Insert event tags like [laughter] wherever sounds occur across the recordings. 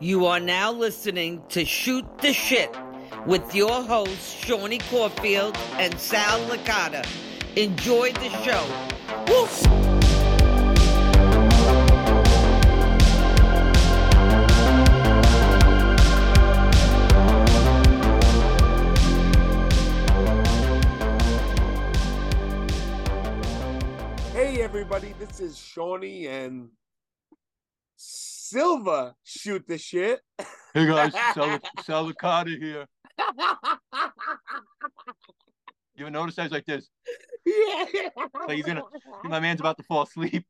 You are now listening to Shoot the Shit with your hosts, Seany Caulfield and Sal Licata. Enjoy the show. Woo! Hey everybody, this is Seany and Silva shoot the shit. Hey guys, [laughs] Sal- Salicata here. You ever notice I was like this? yeah. Like he's gonna, my man's about to fall asleep.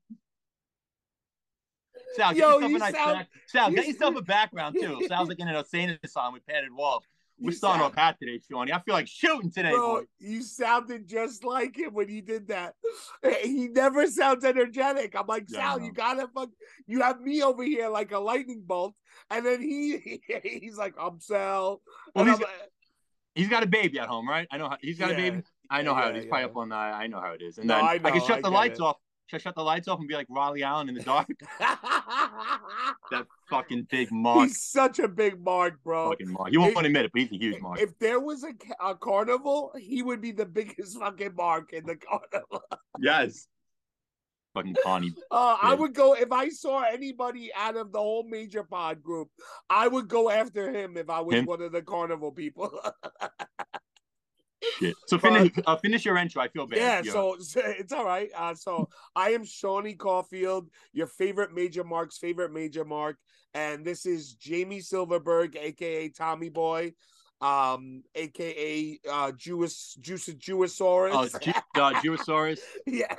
Sal, get Yo, yourself you a nice sound- back. Sal, get yourself a background too. Sounds like in an [laughs] insane asylum with padded walls. We're You starting sound- off hot today, Seany. I feel like shooting today, Bro, boy. you sounded just like him when you did that. [laughs] He never sounds energetic. I'm like, Yeah, Sal, know. you gotta fuck. You have me over here like a lightning bolt, and then he [laughs] he's like, I'm Sal. Well, he's I'm got- He's got a baby at home, right? I know how, he's got a baby. I know how Yeah, it is. Probably up on the. I know how it is. And No, then I I, can shut I the lights it. off. Should I shut the lights off and be like Raleigh Allen in the dark? [laughs] that fucking big mark. he's such a big mark, bro. Fucking mark. You won't If- want to admit it, but he's a huge mark. If there was a, a carnival, he would be the biggest fucking mark in the carnival. Yes. Fucking Connie. [laughs] Uh, I would go if I saw anybody out of the whole major pod group. I would go after him if I was Him? one of the carnival people. [laughs] Shit. So finish uh, finish your intro. I feel bad. yeah, Yeah. so, so it's all right. Uh, so I am Seany Caulfield, your favorite major mark's favorite major mark, and this is Jamie Silverberg, aka Tommy Boy, um, aka uh, Jewish Juice Jewisaurus. Oh, Ju- uh, Jewisaurus. [laughs] yeah,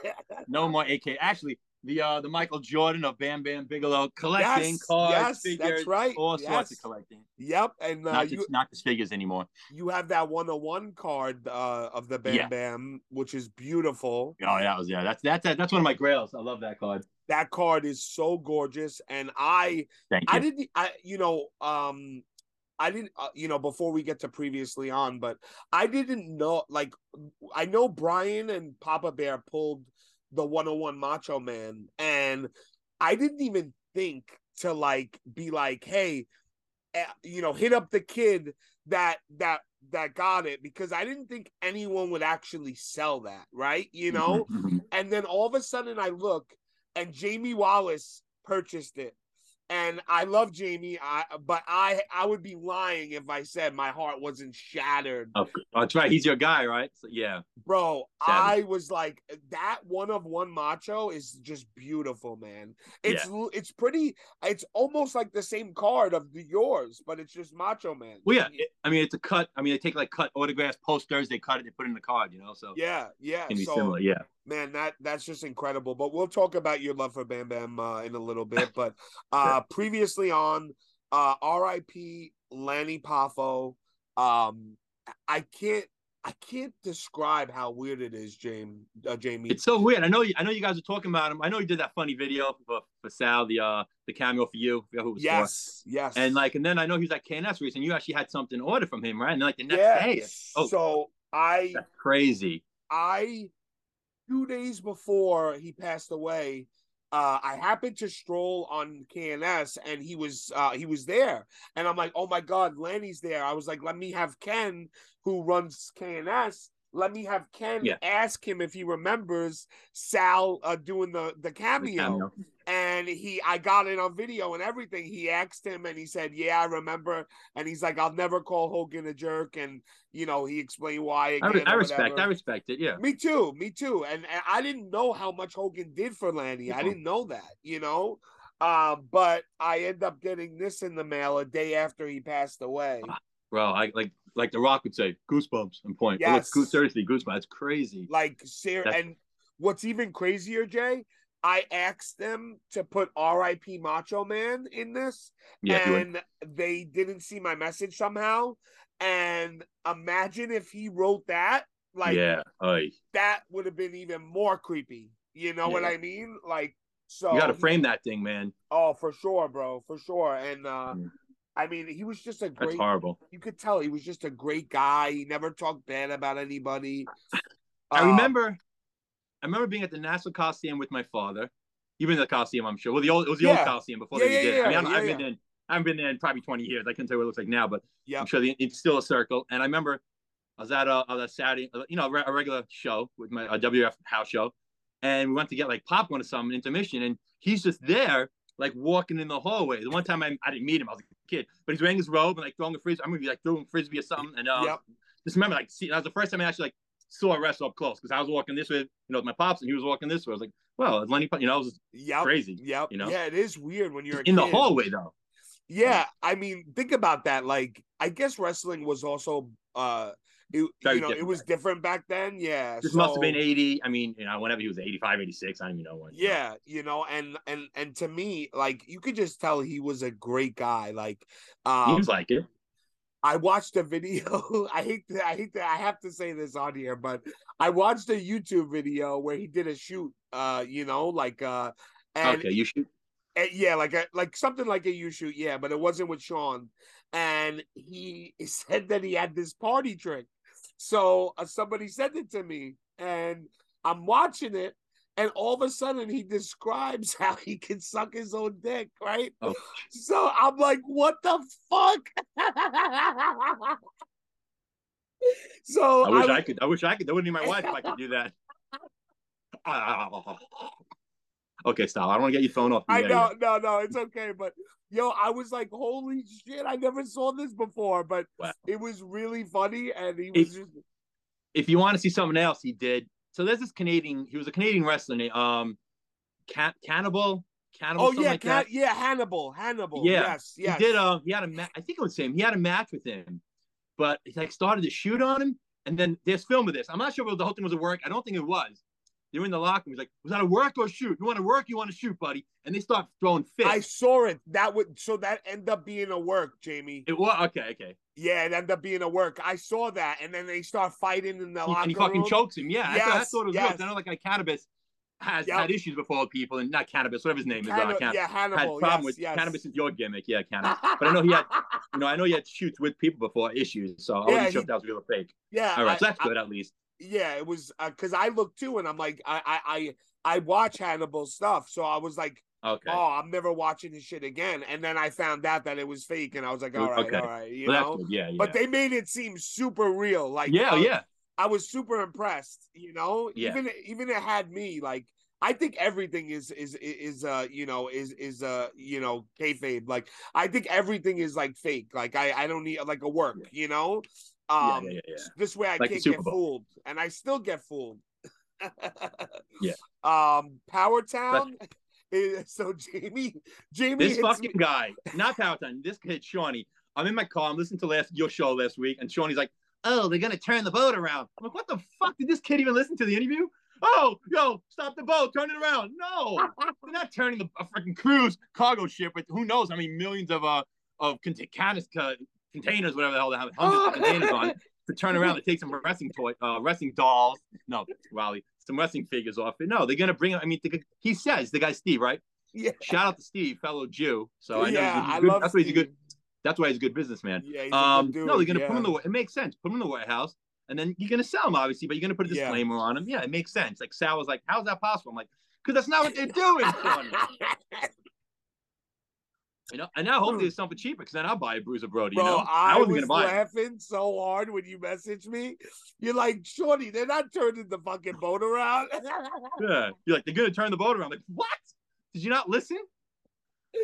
No more AK. Actually, the uh the Michael Jordan of Bam Bam Bigelow collecting Yes, cards, yes, figures, that's right. all sorts of collecting. yep, and uh, not you just not just figures anymore. you have that 101 card uh, of the Bam Yeah. Bam, which is beautiful. Oh, that was yeah. That's that's that's one of my grails. I love that card. That card is so gorgeous, and I you. I didn't I you know um I didn't uh, you know before we get to previously on, but I didn't know like I know Brian and Papa Bear pulled the 101 Macho Man, and I didn't even think to like be like, hey, eh, you know, hit up the kid that that that got it because I didn't think anyone would actually sell that, right? You know, Mhm, mhm. and then all of a sudden I look and Jamie Wallace purchased it. And I love Jamie, I, but I I would be lying if I said my heart wasn't shattered. Oh, that's right. He's your guy, right? So, yeah. Bro. I was like that one of one macho is just beautiful, man. It's l it's pretty it's almost like the same card of the yours, but it's just macho man. Well, yeah. it- I mean, it's a cut. I mean, they take like cut autographs, posters. They cut it. They put it in the card. You know, so yeah, yeah. can be So similar. Yeah. Man that that's just incredible but we'll talk about your love for bam bam uh, in a little bit [laughs] but uh previously on uh rip lanny poffo um i can't i can't describe how weird it is james uh, jamie It's so weird. I know. You, I know you guys are talking about him. I know you did that funny video for, for Sal, the uh the cameo for you. I who it was for. yes yes And like, and then I know he was at KNS recently. You actually had something ordered from him, right? And like the next yeah day, oh, so i that's crazy. I two days before he passed away, uh, I happened to stroll on KNS and he was uh, he was there, and I'm like, oh my god, Lanny's there. I was like, let me have Ken, who runs KNS. Let me have Ken Yeah. ask him if he remembers Sal uh, doing the the The cameo. cameo. And he, I got it on video and everything. He asked him, and he said, "Yeah, I remember." And he's like, "I'll never call Hogan a jerk." And you know, he explained why. I, re- I respect. I respect it. Yeah. Me too, me too. And, and I didn't know how much Hogan did for Lanny. I didn't know that, you know. Um, but I end up getting this in the mail a day after he passed away. Bro, I like like The Rock would say, goosebumps and point. Yes. look, seriously, goosebumps. It's crazy. Like ser- That's- and what's even crazier, Jay, I asked them to put R.I.P. Macho Man in this, Yeah. if you would- and they didn't see my message somehow. And imagine if he wrote that, like yeah. Oy. that would have been even more creepy. You know what I mean? Like so You got to frame that thing, man. Oh, for sure, bro, for sure. And uh Mm. I mean, he was just a great. That's great. horrible. You could tell he was just a great guy. He never talked bad about anybody. [laughs] I Uh, remember, I remember being at the Nassau Coliseum with my father. You've been to the Coliseum, I'm sure. Well, the old it was the Yeah. old Coliseum before Yeah, they yeah, did. it. I mean, yeah, I, don't- yeah, I've been yeah. in. I haven't been there in probably 20 years. I can't tell you what it looks like now, but Yeah. I'm sure the, it's still a circle. And I remember I was at a, a Saturday, uh, you know, a regular show with my a WF house show, and we went to get like popcorn or something intermission, and he's just there, like walking in the hallway. The one time I, I didn't meet him, I was a kid, but he's wearing his robe and like throwing a frisbee. I'm gonna be like throwing frisbee or something, and uh, Yep. just remember like see, that was the first time I actually like saw a wrestle up close because I was walking this way, you know, with my pops, and he was walking this way. I was like, well, it's Lenny, you know, it was Yep. crazy. Yep. you know? Yeah, it is weird when you're in the hallway though. Yeah, I mean, think about that. Like, I guess wrestling was also uh it, Very you know, it was different back then. Yeah. This must have been 80. I mean, you know, whenever he was 85, 86, I don't even know when. Yeah, you know, and and and to me, like you could just tell he was a great guy. Like, um, Seems like it. I watched a video. [laughs] I hate to, I hate to, I have to say this on here, but I watched a YouTube video where he did a shoot. Uh, you know, like uh, and Okay, you should. and yeah, like a like something like a you shoot, yeah, but it wasn't with Sean. And he said that he had this party trick. So uh, somebody sent it to me, and I'm watching it, and all of a sudden he describes [laughs] how he can suck his own dick, right? Oh. So I'm like, what the fuck? [laughs] so I wish I, was- could. I wish I could. That wouldn't be my wife if I could do that. [laughs] okay, stop. I don't want to get your phone off. I know, no, no, it's okay. But yo, I was like, holy shit, I never saw this before. But Wow. it was really funny, and he was If- just If you want to see something else, he did. So there's this Canadian. He was a Canadian wrestler. named, Um, Can- Cannibal. Cannibal. oh yeah, like Ca- that. yeah, Hannibal, Hannibal. Yeah, yes, yes. He did. Uh, he had a. Ma- I think it was him. He had a match with him, but he like started to shoot on him, and then there's film of this. I'm not sure if the whole thing was a work. I don't think it was. They were in the locker room. He's like, "Was that a work or shoot? You want to work? You want to shoot, buddy?" And they start throwing fists. I saw it. That would so that ended up being a work, Jamie. It was okay. Okay. Yeah, it ended up being a work. I saw that, and then they start fighting in the He- locker and he fucking room. chokes him. Yeah, I, thought, I thought it was yes. good. I know, like, like cannabis has Yep. had issues before with people, and not cannabis, whatever his name is. Uh, can- yeah, had problem yes, with yes. cannabis is your gimmick. Yeah, [laughs] cannabis. But I know he had, you know, I know he had shoots with people before issues, so I Yeah, wasn't sure he- if that was real or fake. yeah, All right, I- so that's I- good at least. Yeah, it was because I looked too, and I'm like, I, I, I, I watch Hannibal stuff, so I was like, Okay. oh, I'm never watching this shit again. And then I found out that it was fake, and I was like, all right, Okay. all right, you well, know. Yeah, yeah. But they made it seem super real, like yeah, uh, yeah. I was super impressed, you know. Yeah. Even even it had me like. I think everything is is is uh you know is is uh you know kayfabe. Like I think everything is like fake. Like I I don't need like a work. You know. Um, yeah, yeah, yeah. This way I Like can't get fooled, and I still get fooled. [laughs] Yeah. Um, Power Town. [laughs] So Jamie, Jamie, This fucking me- guy, not Power Town. this kid, Seany. I'm in my car. I'm listening to last your show last week, and Seany's like, "Oh, they're gonna turn the boat around." I'm like, "What the fuck? Did this kid even listen to the interview?" Oh, yo, stop the boat, turn it around. No, [laughs] they're not turning the a freaking cruise cargo ship with who knows how many millions of uh of cont- canis- uh, containers, whatever the hell they have, hundreds of containers on [laughs] to turn around and take some wrestling toy, uh, wrestling dolls. No, Wally, some wrestling figures off it. No, they're gonna bring. I mean, he says the guy Steve, right? Yeah, Shout out to Steve, fellow Jew. So I know yeah, he's, he's I good. love. That's why he's a good. That's why he's a good businessman. Yeah, he's Um, good no, they're gonna put him in the. yeah. It makes sense. Put him in the warehouse, and then you're gonna sell him, obviously, but you're gonna put a Yeah. disclaimer on him. Yeah, it makes sense. Like Sal was like, "How's that possible?" I'm like, "Cause that's not what they're doing." [laughs] Seany." you know, and now hopefully it's something cheaper, because then I'll buy a Bruiser Brody. Bro, you know, I, wasn't was gonna buy it. laughing so hard when you messaged me. You're like, Shorty, they're not turning the fucking boat around. [laughs] [laughs] Yeah, you're like, they're gonna turn the boat around. Like, what? Did you not listen?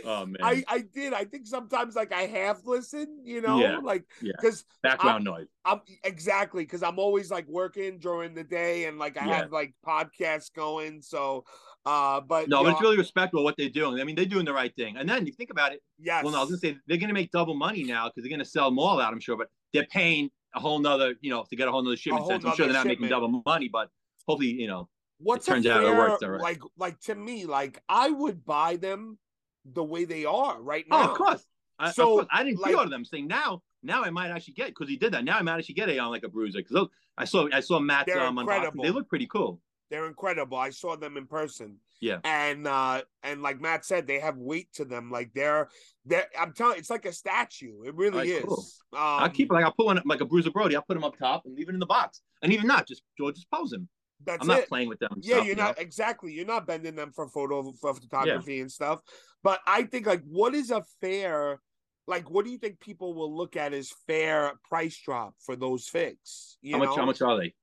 Oh man, I, I did. I think sometimes like I half listen, you know, Yeah, like yeah. because background noise. I'm exactly because I'm always like working during the day and like I Yeah. have like podcasts going. So, uh, but No, but know, it's really respectable what they're doing. I mean, they're doing the right thing. And then you think about it. yes, Well, no, I was gonna say they're gonna make double money now because they're gonna sell them all out. I'm sure, but they're paying a whole nother, you know, to get a whole nother shipment. whole. I'm sure they're not making double money, but hopefully, you know, what's it turns a out it works right. like like to me, like I would buy them the way they are right oh, now. of course. I, of So, course. I didn't like- pre-order them. Saying now, now I might actually get because he did that. Now I might actually get a on like a bruiser because I saw I saw Matt's um, unboxing. They look pretty cool. They're incredible. I saw them in person. Yeah. And uh and like Matt said, they have weight to them. Like they're they're I'm telling it's like a statue. It really is. cool. Um, I'll keep it like I'll put one like a bruiser Brody. I'll put him up top and leave it in the box. And even not just George just pose him. that's I'm not it. playing with them. Yeah, stuff, you're you know? not exactly. You're not bending them for photo for photography and stuff. But I think like what is a fair like what do you think people will look at as fair price drop for those figs? You How much? know? How much are they?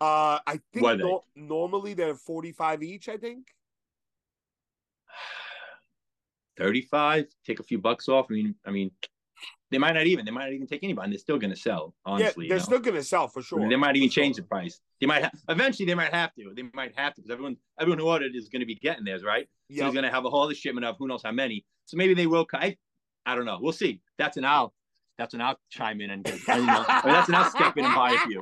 Uh, I think they? normally they're forty five each. I think. [sighs] Thirty-five. Take a few bucks off. I mean, I mean, they might not even. They might not even take anybody. and They're still going to sell. Honestly, yeah, they're know? still gonna sell for I sure. mean, they might even for change sure. the price. They might have eventually. They might have to. They might have to because everyone, everyone who ordered is going to be getting theirs, right? So he's going to have a whole other shipment of who knows how many. So maybe they will. I, I don't know. We'll see. That's an I'll. That's an I'll chime in and get. You know, I mean, that's an I'll step in and buy a few.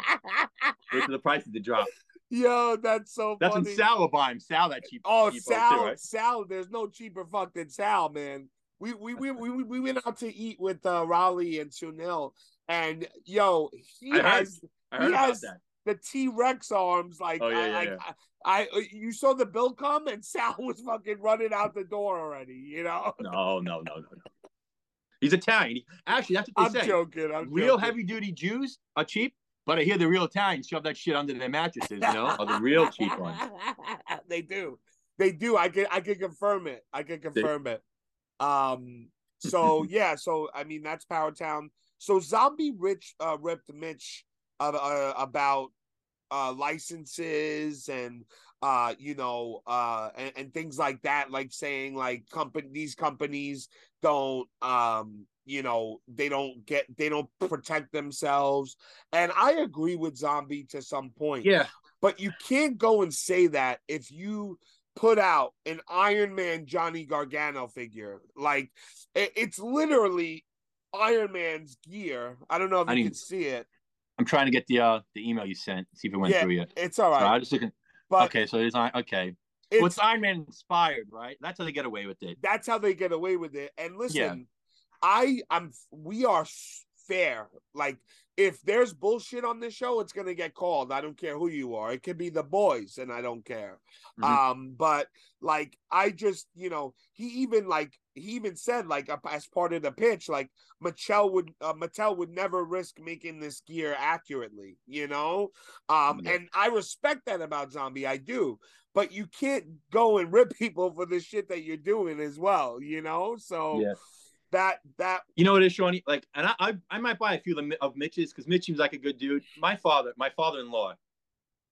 Wait for the prices to drop. Yo, that's so That's funny. when Sal will buy him. Sal that cheap. Oh, cheapo Sal, too, right? Sal, there's no cheaper fuck than Sal, man. We we we we, we went out to eat with uh, Raleigh and Sunil, and yo, he I has I heard he has- that. the T Rex arms. Like, Oh, yeah, I, yeah, like yeah. I, I, you saw the bill come, and [laughs] Sal was fucking running out the door already. You know, No, no, no, no, no. He's Italian. Actually, that's what I'm they say. joking. I'm real joking. heavy duty Jews are cheap, but I hear the real Italians shove that shit under their mattresses, you know, are the real cheap ones. [laughs] they do. They do. I can I can confirm it. I can confirm it. Um so [laughs] yeah, so I mean that's Power Town. So Zombie Rich uh ripped Mitch uh, uh, about uh licenses and uh you know uh and, and things like that like saying like company these companies don't um you know they don't get they don't protect themselves and i agree with zombie to some point Yeah. but you can't go and say that if you put out an Iron Man Johnny Gargano figure. Like it's literally Iron Man's gear. I don't know if I you need- can see it. I'm trying to get the uh the email you sent, see if it went Yeah, through yet. It's all right So right. I just looking. but okay, so it's on. Okay, it's, well, it's Iron Man inspired, right? That's how they get away with it. that's how they get away with it. And listen, Yeah. I I'm we are fair. Like if there's bullshit on this show, it's gonna get called. I don't care who you are. It could be the boys, and I don't care. Mhm. Um, but like I just, you know, he even like he even said like as part of the pitch, like Mattel would uh, Mattel would never risk making this gear accurately, you know. Um, and I respect that about Zombie, I do. But you can't go and rip [laughs] people for the shit that you're doing as well, you know. So. That that You know what it is, Seany? Like, and I, I, I might buy a few of, Mitch's because Mitch seems like a good dude. My father, my father-in-law,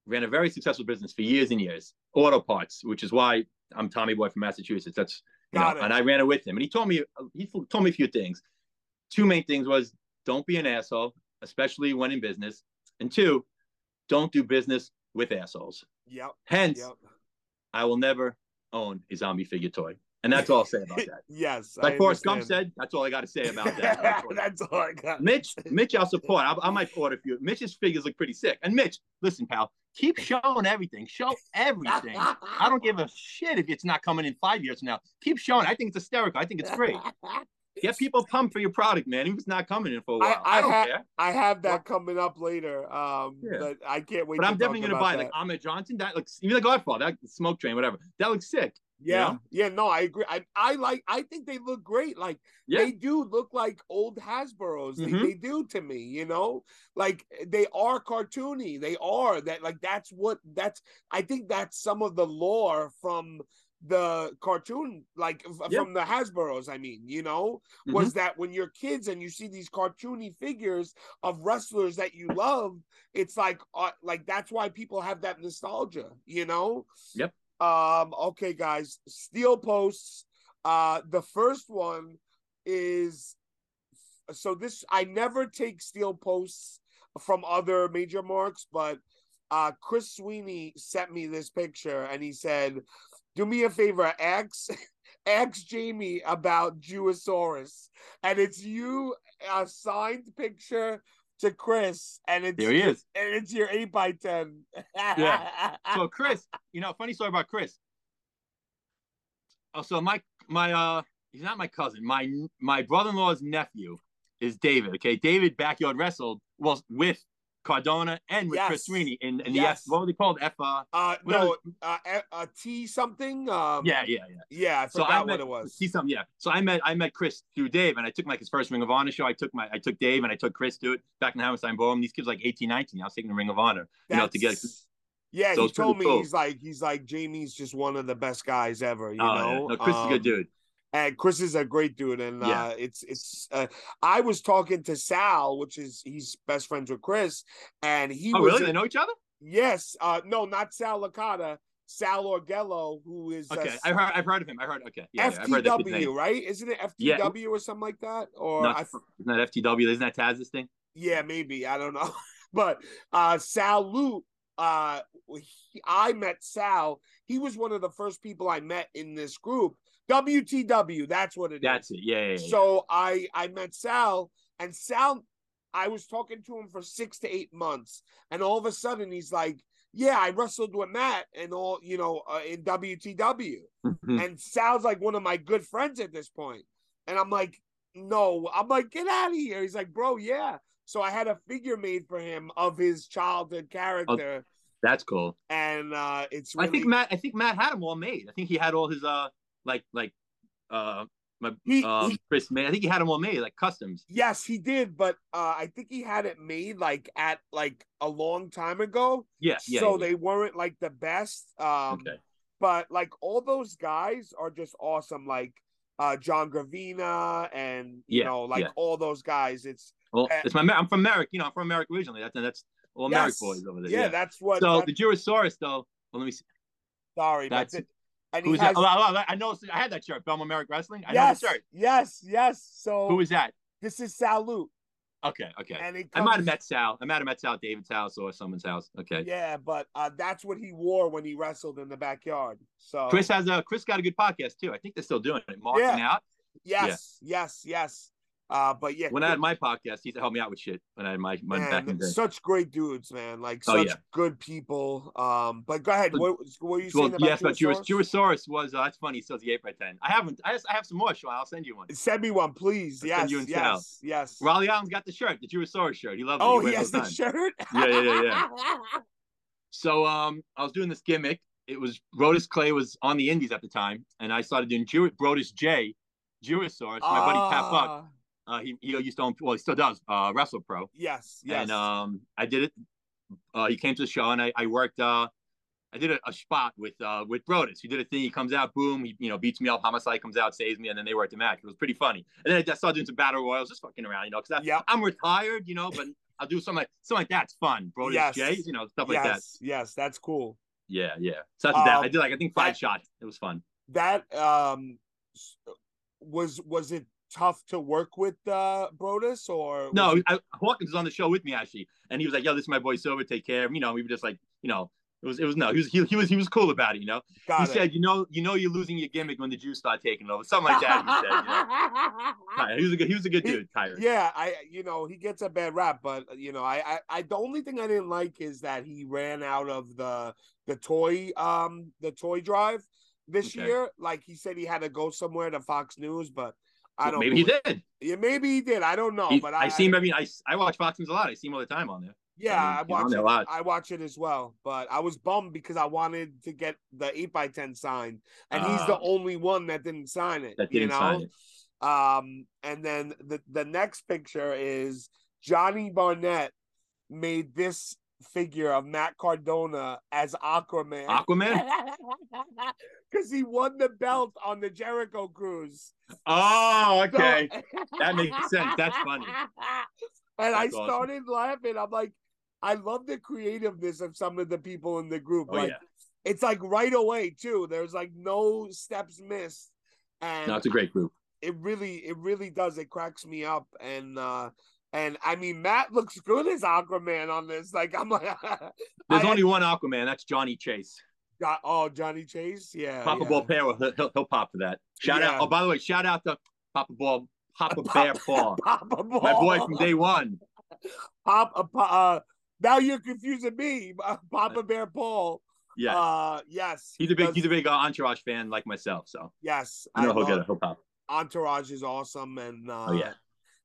ran a very successful business for years and years, auto parts, which is why I'm Tommy Boy from Massachusetts. That's Got know, it. and I ran it with him, and he told me he told me a few things. Two main things was don't be an asshole, especially when in business, and two, don't do business with assholes. yep Hence, yep I will never own a zombie figure toy, and that's all I'll say about [laughs] that. yes Like I Forrest Gump said, that's all I got to say about [laughs] that. [laughs] that's all I got. Mitch, Mitch, I'll support. I, I might order a few. Mitch's figures look pretty sick. And Mitch, listen, pal, keep showing everything. Show everything. I don't give a shit if it's not coming in five years from now. Keep showing. I think it's hysterical. I think it's great. Get people pumped for your product, man. Even if it's not coming in for a while. I, I don't ha- care. I have that coming up later. Um, Yeah. but I can't wait. But I'm definitely gonna buy that. like Ahmed Johnson. That looks even the Godfather, that smoke train, whatever. That looks sick. Yeah, know? yeah, no, I agree. I, I like. I think they look great. Like Yeah. they do look like old Hasbro's. They, Mhm. they do to me. You know, like they are cartoony. They are that. Like that's what. That's. I think that's some of the lore from the cartoon, like Yeah. from the Hasbro's. I mean, you know, Mhm. was that when you're kids and you see these cartoony figures of wrestlers that you love, it's like, uh, like that's why people have that nostalgia. You know. Yep. Um, okay, guys, steel posts. Uh, the first one is so this I never take steel posts from other major marks, but uh Chris Sweeney sent me this picture and he said, Do me a favor, ask [laughs] ask Jamie about Jewisaurus. And it's you a signed picture to Chris, and it's There he is. and it's your eight by ten. Yeah. [laughs] So Chris, you know, funny story about Chris. Oh, so my my uh he's not my cousin. My my brother-in-law's nephew is David. Okay. David backyard wrestled was with Cardona and with Chris Yes. Sweeney in, in the Yes. F what were they called? F uh Uh, no, uh, a T something. Um, yeah, yeah, yeah. yeah. I So I what it was. See something, yeah. So I met I met Chris through Dave, and I took like his first Ring of Honor show. I took my I took Dave and I took Chris to it back in the Hammerstein Ballroom. These kids were like 18, 19. I was taking the Ring of Honor, you know, to get. Yeah, So he told me cool. he's like he's like Jamie's just one of the best guys ever. You Oh, know, yeah. no, Chris is a Um, good dude. And Chris is a great dude, and Yeah. uh, it's it's. Uh, I was talking to Sal, which is he's best friends with Chris, and he Oh, was really? They know each other? yes, uh, no, not Sal Licata, Sal Orgello, who is uh, Okay, I've heard. I've heard of him. I heard. Okay, yeah, yeah, I've heard that FTW, name. right? Isn't it Yeah. FTW or something like that? Or No, I, not FTW. Isn't that Taz's thing? yeah, maybe I don't know, [laughs] but uh, Sal Loot, uh, he, I met Sal. He was one of the first people I met in this group. WTW, that's what it is. That's it. Yeah, yeah, yeah. So I I met Sal, and Sal, I was talking to him for six to eight months, and all of a sudden he's like, "Yeah, I wrestled with Matt and all, you know, uh, in WTW." Mhm. and Sal's like one of my good friends at this point. And I'm like, no, I'm like, get out of here. He's like, bro, yeah. So I had a figure made for him of his childhood character, That's cool. and uh it's I think Matt. I think Matt had them all made. I think he had all his uh like like uh my He- um he- Chris made. I think he had them all made like customs. yes, he did, but uh I think he had it made like at like a long time ago. Yeah, yeah. so yeah. they weren't like the best. Um okay. but like all those guys are just awesome, like uh John Gravina and you Yeah, know, like all those guys. It's Well, uh, it's my. I'm from Merrick. You know, I'm from Merrick originally. That's that's all Merrick boys over there. yeah, that's what so that- the Jurosaurus though. Well, let me see. Sorry, That's- but th- and Who's has that? Oh, oh, oh, I know. I had that shirt. Belmont Merrick Wrestling. I yes, know the shirt. yes, yes. So Who is that? this is Salute, Okay, okay. and it I might have comes- met Sal. I might have met Sal at David's house or someone's house. Okay. Yeah, but uh, that's what he wore when he wrestled in the backyard. So Chris has a Chris got a good podcast too. I think they're still doing it. Marking out. yes, yes, yes. Uh, but yeah, When I had my podcast, he used to help me out with shit. When I had my, my man, back in the day. such great dudes, man. Like Oh, such yeah. good people. Um, but go ahead. What, what were you Well, saying about yes, but Juros, Jurosaurus? Jurosaurus was uh, that's funny. He sells the eight by ten. I haven't. I, just, I have some more. Sean. I'll send you one. Send me one, please. I'll Yes, send you and Sal. yes, yes. Raleigh Allen's got the shirt, the Jurosaurus shirt. He loves it. Oh, he he has the time. shirt. Yeah, yeah, yeah, [laughs] So um, I was doing this gimmick. It was Brodus Clay was on the Indies at the time, and I started doing Jew- Brodus J, Jurosaurus. My buddy Pat Buck. Uh, he he used to own. Well, he still does. Uh, Wrestle Pro. Yes, yes. And um, I did it. Uh, he came to the show, and I, I worked. Uh, I did a, a spot with uh with Brodus. He did a thing. He comes out, boom. He you know beats me up. Homicide comes out, saves me, and then they worked the match. It was pretty funny. And then I started doing some battle royals, just fucking around, you know, because Yep. I'm retired, you know, but [laughs] I'll do something like something like that's fun. Brodus Yes. J, you know, stuff like yes, that. yes, that's cool. Yeah, yeah. So that's what that. I Um, did like I think five that- shots. It was fun. That um was was it tough to work with uh Brodus or No, I, Hawkins was on the show with me actually, and he was like, "Yo, this is my boy Silver. Take care of him." You know, we were just like, you know, it was it was no, he was he, he was he was cool about it. You know, got he it. said, "You know, you know, you're losing your gimmick when the Jews start taking over." Something like that. He said, you know? [laughs] He was a good he was a good He- dude, Tyrus. Yeah, I you know he gets a bad rap, but you know I, I I the only thing I didn't like is that he ran out of the the toy um the toy drive this Okay. year. Like he said he had to go somewhere to Fox News, but I don't. Maybe he did. Yeah, maybe he did. I don't know, He- but I, I, see him. I mean, I I watch Fox News a lot. I see him all the time on there. Yeah, I I, mean, on watch it. a lot. I watch it as well, but I was bummed because I wanted to get the eight by ten signed, and he's the Ah. only one that didn't sign it. That you didn't know, sign it. Um, and then the the next picture is Johnny Barnett made this figure of Matt Cardona as Aquaman. Aquaman. [laughs] Because he won the belt on the Jericho Cruise. Oh, So- okay. [laughs] That makes sense. That's funny. And I That's awesome. started laughing. I'm like, I love the creativeness of some of the people in the group. Oh like, yeah. it's like right away too. There's like no steps missed, and No, it's a great group. it really, it really does. It cracks me up, and uh and I mean, Matt looks good as Aquaman on this. Like, I'm like, [laughs] There's I- only one Aquaman. That's Johnny Chase. got oh Johnny Chase, yeah, Papa yeah. Ball Bear, he'll, he'll, he'll pop for that. Shout Yeah. out. Oh, by the way, shout out to Papa Ball, Papa [laughs] Bear Paul, [laughs] Papa Ball, my boy from day one. Papa. Uh, now you're confusing me, Papa Bear Paul. Yeah, Uh, yes, he's a big he's a big uh, Entourage fan like myself. So yes. I know he'll get it. He'll pop. Entourage is awesome, and uh, Oh yeah.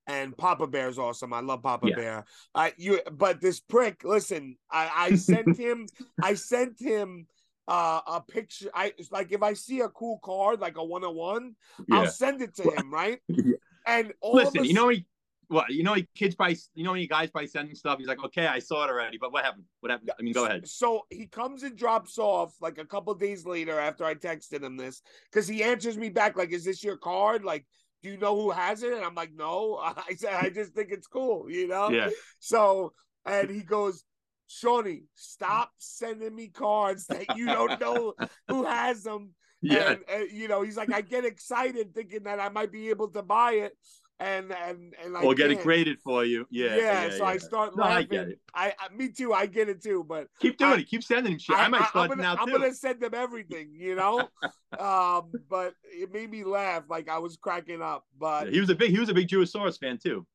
And Papa Bear's awesome. I love Papa Yeah. Bear. I you, but this prick. Listen, I I [laughs] sent him. I sent him uh, a picture. I it's like if I see a cool card like a one on one, I'll send it to him, right? [laughs] Yeah. And all Listen, a you know he What you know? He kids by you know you guys by sending stuff. He's like, okay, I saw it already, but what happened? What happened? I mean, go ahead. So he comes and drops off like a couple days later after I texted him this because he answers me back like, "Is this your card? Like, do you know who has it?" And I'm like, "No." [laughs] I said, "I just think it's cool," you know. Yeah. So and he goes, Seany, stop sending me cards that you don't know [laughs] who has them. Yeah. And, and, you know, he's like, I get excited thinking that I might be able to buy it. And and and I Or get it graded for you. Yeah. Yeah, yeah, so I yeah. start No, I get it. I, I me too. I get it too. But Keep doing I- it. Keep sending him shit. I, might start now I'm gonna send them everything. You know, [laughs] um, but it made me laugh. Like I was cracking up. But Yeah, he was a big he was a big Jewisaurus fan too.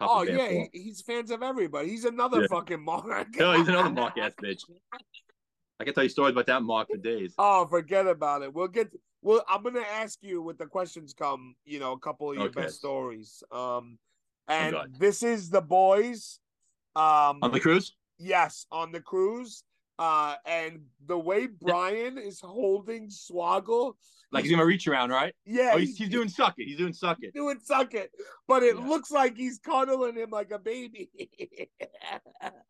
Oh yeah, he, he's fans of everybody. He's another Yeah. fucking mark. No, he's another [laughs] mark ass bitch. I can tell you stories about that mark for days. Oh, forget about it. We'll get. Well, I'm gonna ask you when the questions come. You know, a couple of your Okay. best stories. Um, and God. this is the boys. Um, On the cruise? yes, on the cruise. Uh, and the way Brian is holding Swoggle, Like he's gonna reach around, right? yeah, Oh, he's, he's doing suck it. He's doing suck it. doing suck it, but it Yeah. looks like he's cuddling him like a baby.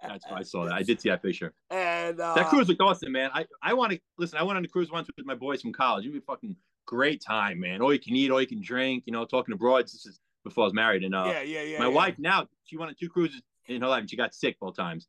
That's why I saw that. I [laughs] did see that picture. and uh, That cruise looked awesome, man. I, I want to listen. I went on the cruise once with my boys from college. It was a fucking great time, man. All you can eat, all you can drink. You know, talking to broads. This is before I was married, and uh, yeah, yeah, yeah. my yeah. wife now she went on two cruises in her life, and she got sick both times.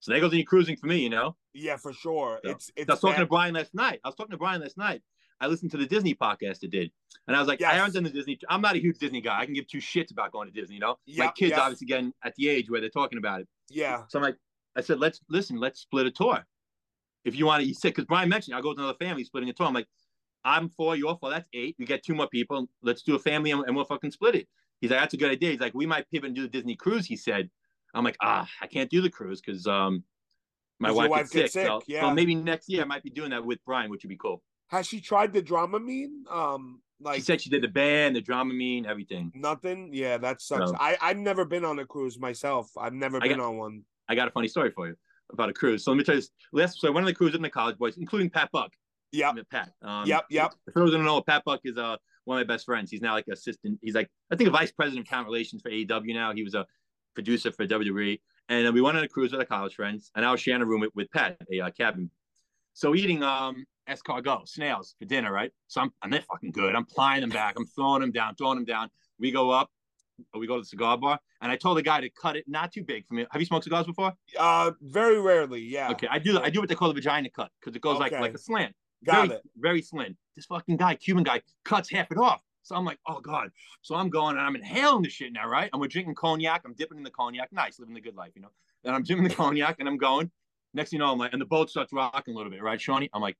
So there goes any cruising for me, you know. yeah, for sure. So, It's it's I was talking to. Brian last night. I was talking to Brian last night. I listened to the Disney podcast it did, and I was like, I haven't done the Disney. I'm not a huge Disney guy. I can give two shits about going to Disney. You know, my kids yep. obviously getting at the age where they're talking about it. yeah, So I'm like, I said, let's listen, let's split a tour. If you want to, he said, because Brian mentioned, I'll go with another family splitting a tour. I'm like, I'm four, you're four, that's eight. We get two more people. Let's do a family and, and we'll fucking split it. He's like, that's a good idea. He's like, we might pivot and do the Disney cruise. He said, I'm like, ah, I can't do the cruise because um, my wife, wife gets sick. sick, So, yeah. so maybe next year I might be doing that with Brian, which would be cool. Has she tried the Dramamine? Um, like She said she did the band, the Dramamine, everything. nothing. Yeah, that sucks. No. I I've never been on a cruise myself. I've never I been got- on one. I got a funny story for you about a cruise. So let me tell you this. Last, so I went on the cruise with my college boys, including Pat Buck. Mean, Pat. Um, Yep, yep. For those who don't know, Pat Buck is uh, one of my best friends. He's now like assistant. He's like, I think, a vice president of talent relations for AEW now. He was a producer for WWE. And we went on a cruise with our college friends, and I was sharing a room with, with Pat, a uh, cabin. So eating um escargot, snails for dinner, right? So I'm, and they're fucking good. I'm plying them back. I'm throwing them down, throwing them down. We go up, we go to the cigar bar, and I told the guy to cut it not too big for me. Have you smoked cigars before? Uh, very rarely. Yeah. Okay, I do. I do what they call the vagina cut because it goes like like a slant. Got very, it. Very slim. This fucking guy, Cuban guy, cuts half it off. So I'm like, oh god. So I'm going and I'm inhaling the shit now, right? And we're drinking cognac. I'm dipping in the cognac. Nice, living the good life, you know. And I'm dipping the cognac and I'm going. Next thing you know, I'm like, and the boat starts rocking a little bit, right, Seany? I'm like,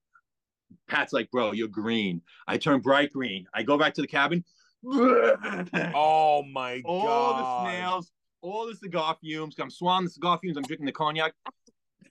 Pat's like, bro, you're green. I turn bright green. I go back to the cabin. [laughs] Oh my all god. All the snails, all the cigar fumes. I'm swallowing the cigar fumes. I'm drinking the cognac.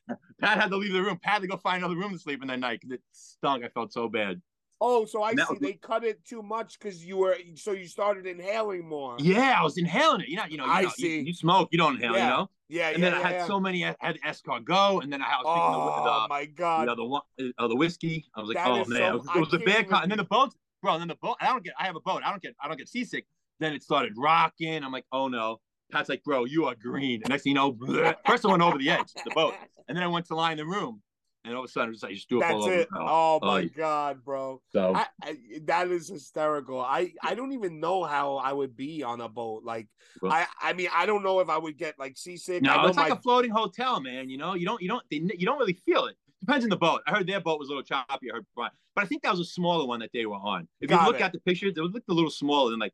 [laughs] Pat had to leave the room. Pat had to go find another room to sleep in that night because it stunk. I felt so bad. Oh, so I see. was- They cut it too much because you were so you started inhaling more. Yeah, I was inhaling it. You know, you know, you, I know, see. You, you smoke, you don't inhale, Yeah. you know. Yeah, And yeah, then I had yeah. so many. I had escargot, and then I was Oh drinking the, my the, god. the other one, uh, the whiskey. I was like, That oh man, so- it was, it was a bad. Con- and then the boat, bro. And then the boat. I don't get. I have a boat. I don't get. I don't get seasick. Then it started rocking. I'm like, oh no. Pat's like, bro, you are green. And next thing you know, bleh. [laughs] first I went over the edge, the boat, and then I went to lie in the room, and all of a sudden, it was just do it That's it. the- Oh my yeah. god, bro. So I, I, that is hysterical. I I don't even know how I would be on a boat. Like Well- I I mean I don't know if I would get like seasick. I No, it's my like a floating hotel, man. You know, you don't, you don't, they, you don't really feel it. Depends on the boat. I heard their boat was a little choppy. I heard, Brian, but I think that was a smaller one that they were on. If Got you look it. at the pictures, it looked a little smaller than like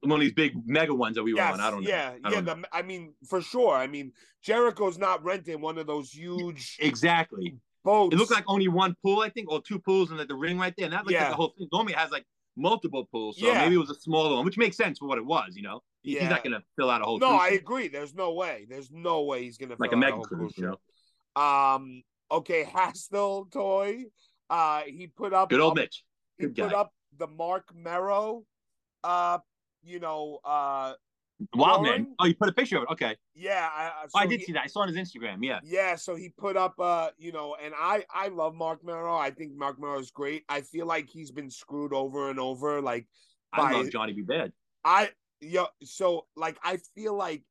one of these big mega ones that we were yes, on. I don't know. yeah, I yeah. don't know. The, I mean, for sure. I mean, Jericho's not renting one of those huge Exactly. Boats. It looked like only one pool, I think, or two pools, and like the ring right there. And that looked Yeah. like the whole thing. Normally, it has like multiple pools, so Yeah. maybe it was a smaller one, which makes sense for what it was. You know, He- he's not gonna fill out a whole. No, I ship agree. There's no way. There's no way he's gonna like a out mega whole cruise. You ship. know, Um. Okay, [laughs] Hastel toy. Uh, he put up good old a- Mitch. he Good put up the Marc Mero. Uh, you know. Uh, Wild man. Oh, you put a picture of it. Okay. yeah. I, I- Oh, I did he- see that. I saw on his Instagram. Yeah. Yeah, so he put up uh, you know, and I I love Marc Mero. I think Marc Mero is great. I feel like he's been screwed over and over. Like I love Johnny B. Bad. I yeah. So like, I feel like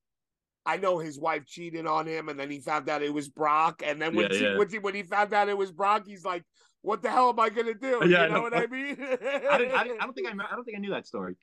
I know his wife cheated on him, and then he found out it was Brock, and then when Yeah, she, yeah. when, he, when he found out it was Brock, he's like, "What the hell am I gonna do?" Yeah, you know what I mean? I, didn't, I, didn't, I don't think I, [laughs] I don't think I knew that story.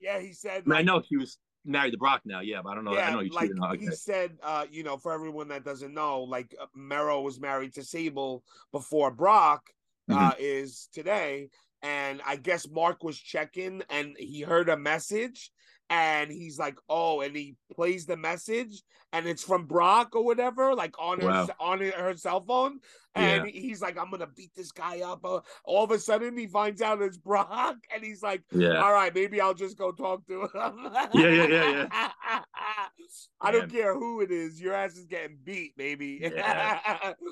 yeah, he said. I I know he was married to Brock now, yeah, but I don't know. I know he like cheated on. he said, uh, you know, for everyone that doesn't know, like uh, Mero was married to Sable before Brock Mm-hmm. uh, is today, and I guess Mark was checking and he heard a message, and he's like, oh, and he plays the message, and it's from Brock or whatever, like on her Wow. on her cell phone, and Yeah. he's like, I'm gonna beat this guy up. All of a sudden, he finds out it's Brock, [laughs] and he's like, Yeah. all right, maybe I'll just go talk to him. Yeah, yeah, yeah, yeah. [laughs] I don't care who it is. Your ass is getting beat, baby. Yeah.